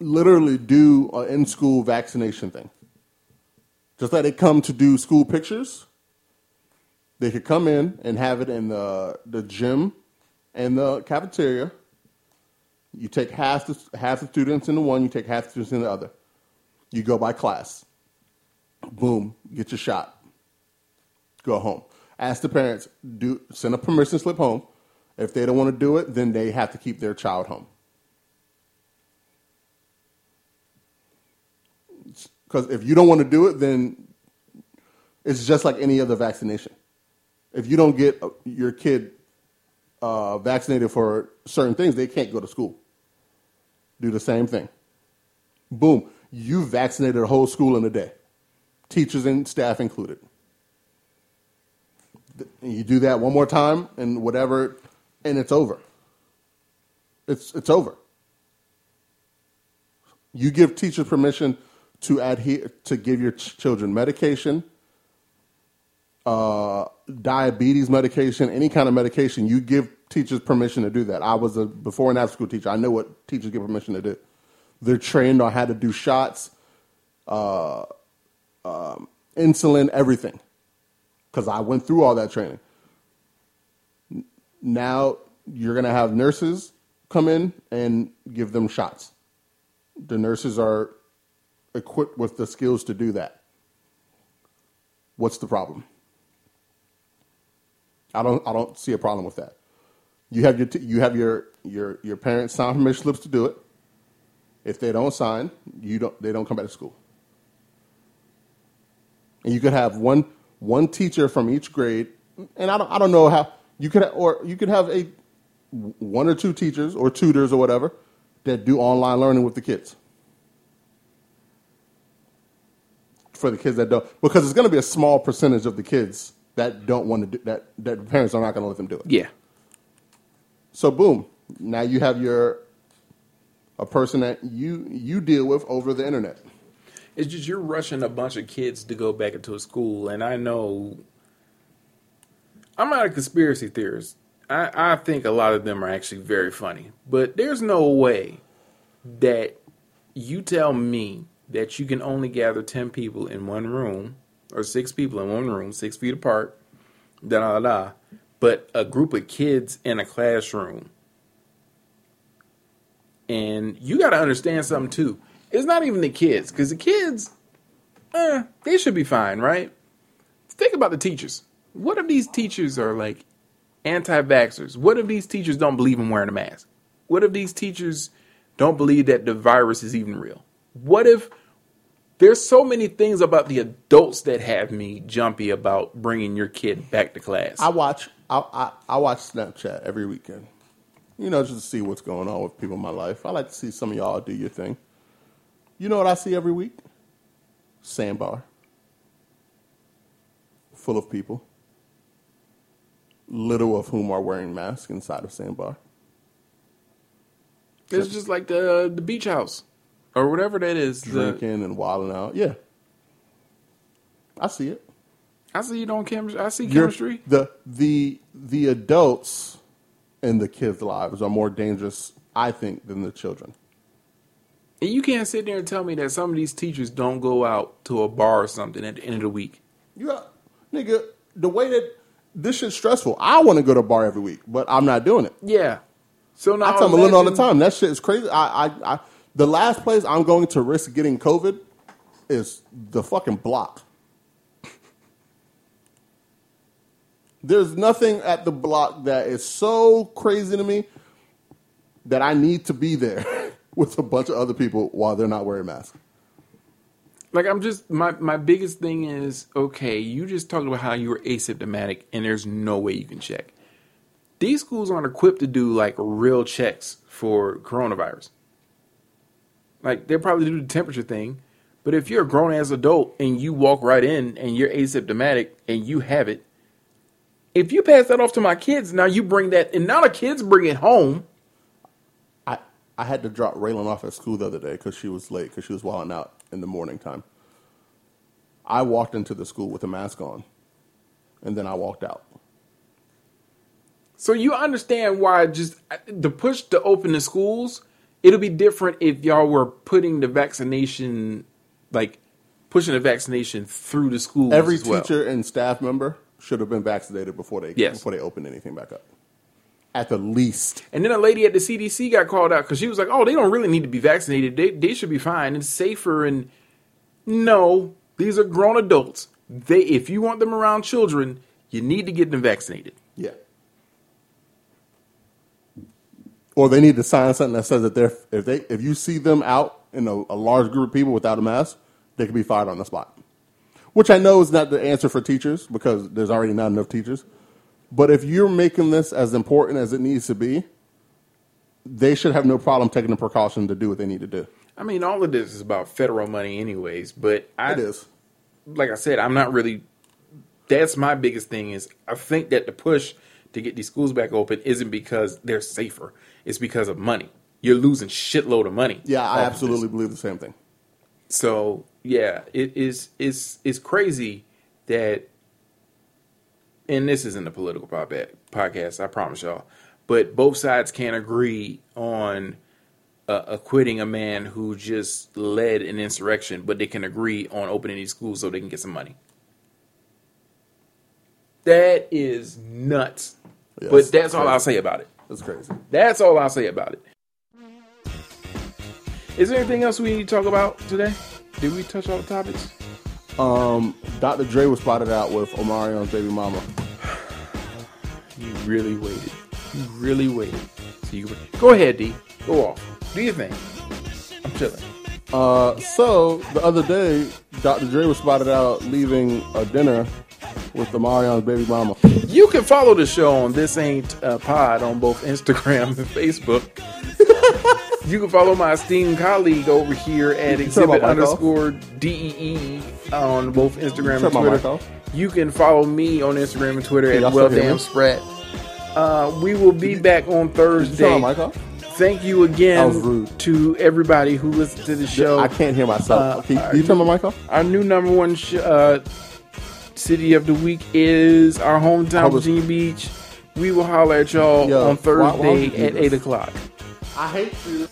Speaker 2: literally do an in school vaccination thing. Just let it come to do school pictures. They could come in and have it in the, the gym and the cafeteria. You take half the, half the students in the one, you take half the students in the other. You go by class. Boom, get your shot go home. Ask the parents, do send a permission slip home. If they don't want to do it, then they have to keep their child home. Because if you don't want to do it, then it's just like any other vaccination. If you don't get uh, your kid uh, vaccinated for certain things, they can't go to school. Do the same thing. Boom, you vaccinated a whole school in a day, teachers and staff included. You do that one more time and whatever, and it's over. It's, it's over. You give teachers permission to adhere to give your ch- children medication, uh, diabetes medication, any kind of medication. You give teachers permission to do that. I was a before and after school teacher. I know what teachers get permission to do. They're trained on how to do shots, uh, um, insulin, everything because I went through all that training. Now you're going to have nurses come in and give them shots. The nurses are equipped with the skills to do that. What's the problem? I don't. I don't see a problem with that. You have your t- you have your your your parents sign permission slips to do it. If they don't sign, you don't. They don't come back to school. and you could have one one teacher from each grade, and I don't I don't know how you could or you could have a one or two teachers or tutors or whatever that do online learning with the kids. For the kids that don't, because it's going to be a small percentage of the kids that don't want to do that. That parents are not going to let them do it.
Speaker 1: Yeah.
Speaker 2: So boom, now you have your a person that you you deal with over the internet.
Speaker 1: It's just you're rushing a bunch of kids to go back into a school, and I know I'm not a conspiracy theorist. I, I think a lot of them are actually very funny, but there's no way that you tell me that you can only gather 10 people in one room or six people in one room, six feet apart, da da da, but a group of kids in a classroom. And you got to understand something too. It's not even the kids, because the kids, eh, they should be fine, right? Think about the teachers. What if these teachers are like anti vaxxers? What if these teachers don't believe in wearing a mask? What if these teachers don't believe that the virus is even real? What if there's so many things about the adults that have me jumpy about bringing your kid back to class?
Speaker 2: I watch I, I, I watch Snapchat every weekend. You know, just to see what's going on with people in my life. I like to see some of y'all do your thing. You know what I see every week? Sandbar. Full of people. Little of whom are wearing masks inside of Sandbar.
Speaker 1: It's just like the the beach house or whatever that is. The,
Speaker 2: Drinking and wilding out. Yeah. I see it.
Speaker 1: I see you on chemistry. I see
Speaker 2: You're-
Speaker 1: chemistry.
Speaker 2: The the the adults in the kids' lives are more dangerous, I think, than the children.
Speaker 1: And you can't sit there and tell me that some of these teachers don't go out to a bar or something at the end of the week.
Speaker 2: Yeah, nigga, the way that this shit's stressful. I want to go to a bar every week, but I'm not doing it.
Speaker 1: Yeah. So now
Speaker 2: I tell Melinda all the time that shit is crazy. I, I, I, the last place I'm going to risk getting COVID is the fucking block. There's nothing at the block that is so crazy to me that I need to be there with a bunch of other people while they're not wearing masks.
Speaker 1: Like I'm just my my biggest thing is okay. You just talked about how you were asymptomatic and there's no way you can check. These schools aren't equipped to do like real checks for coronavirus. Like they'll probably do the temperature thing, but if you're a grown ass adult and you walk right in and you're asymptomatic and you have it, if you pass that off to my kids, now you bring that and now the kids bring it home.
Speaker 2: I, I had to drop Raylan off at school the other day because she was late because she was wilding out in the morning time. I walked into the school with a mask on, and then I walked out.
Speaker 1: So you understand why just uh, the push to open the schools, it'll be different if y'all were putting the vaccination, like pushing the vaccination through the schools.
Speaker 2: Every
Speaker 1: as well.
Speaker 2: teacher and staff member should have been vaccinated before they
Speaker 1: Yes.
Speaker 2: before they opened anything back up. At the least,
Speaker 1: And then a lady at the CDC got called out because she was like, "Oh, they don't really need to be vaccinated. They they should be fine. It's safer." And no, these are grown adults. They if you want them around children, you need to get them vaccinated.
Speaker 2: yeah. Or they need to sign something that says that they're if they if you see them out in a, a large group of people without a mask, they can be fired on the spot. Which I know is not the answer for teachers because there's already not enough teachers. But if you're making this as important as it needs to be, they should have no problem taking the precaution to do what they need to do.
Speaker 1: I mean, all of this is about federal money, anyways. But I,
Speaker 2: It is.
Speaker 1: like I said, I'm not really. That's my biggest thing is I think that the push to get these schools back open isn't because they're safer. It's because of money. You're losing shitload of money.
Speaker 2: Yeah, I absolutely believe the same thing.
Speaker 1: So yeah, it is. It's it's crazy that. And this isn't a political podcast, I promise y'all. But both sides can't agree on uh, acquitting a man who just led an insurrection, but they can agree on opening these schools so they can get some money. That is nuts.
Speaker 2: Yes,
Speaker 1: but that's all. I'll say about it.
Speaker 2: That's crazy.
Speaker 1: That's all I'll say about it. Is there anything else we need to talk about today? Did we touch all the topics?
Speaker 2: Um, Dr. Dre was spotted out with Omarion's baby mama.
Speaker 1: You really waited. You really waited. So you go ahead, D. Go off. Do your thing. I'm chilling.
Speaker 2: Uh, so the other day, Dr. Dre was spotted out leaving a dinner with Omarion's baby mama.
Speaker 1: You can follow the show on This Ain't a Pod on both Instagram and Facebook. you can follow my esteemed colleague over here at
Speaker 2: You turn my
Speaker 1: exhibit underscore DEE on both Instagram and
Speaker 2: Turn my mic
Speaker 1: Twitter. You can follow me on Instagram and Twitter at Well Damn? Sprat. Uh, we will be back on
Speaker 2: Did you turn
Speaker 1: Thursday. Thank you again
Speaker 2: That was rude.
Speaker 1: to everybody who listened to the show.
Speaker 2: I can't hear myself.
Speaker 1: Uh,
Speaker 2: Can you, can you turn my mic off?
Speaker 1: Our new number one sh- uh, city of the week is our hometown,
Speaker 2: I was-
Speaker 1: Virginia Beach. We will holler at y'all
Speaker 2: Yo,
Speaker 1: on
Speaker 2: why- why
Speaker 1: Thursday at 8 o'clock.
Speaker 2: I hate you.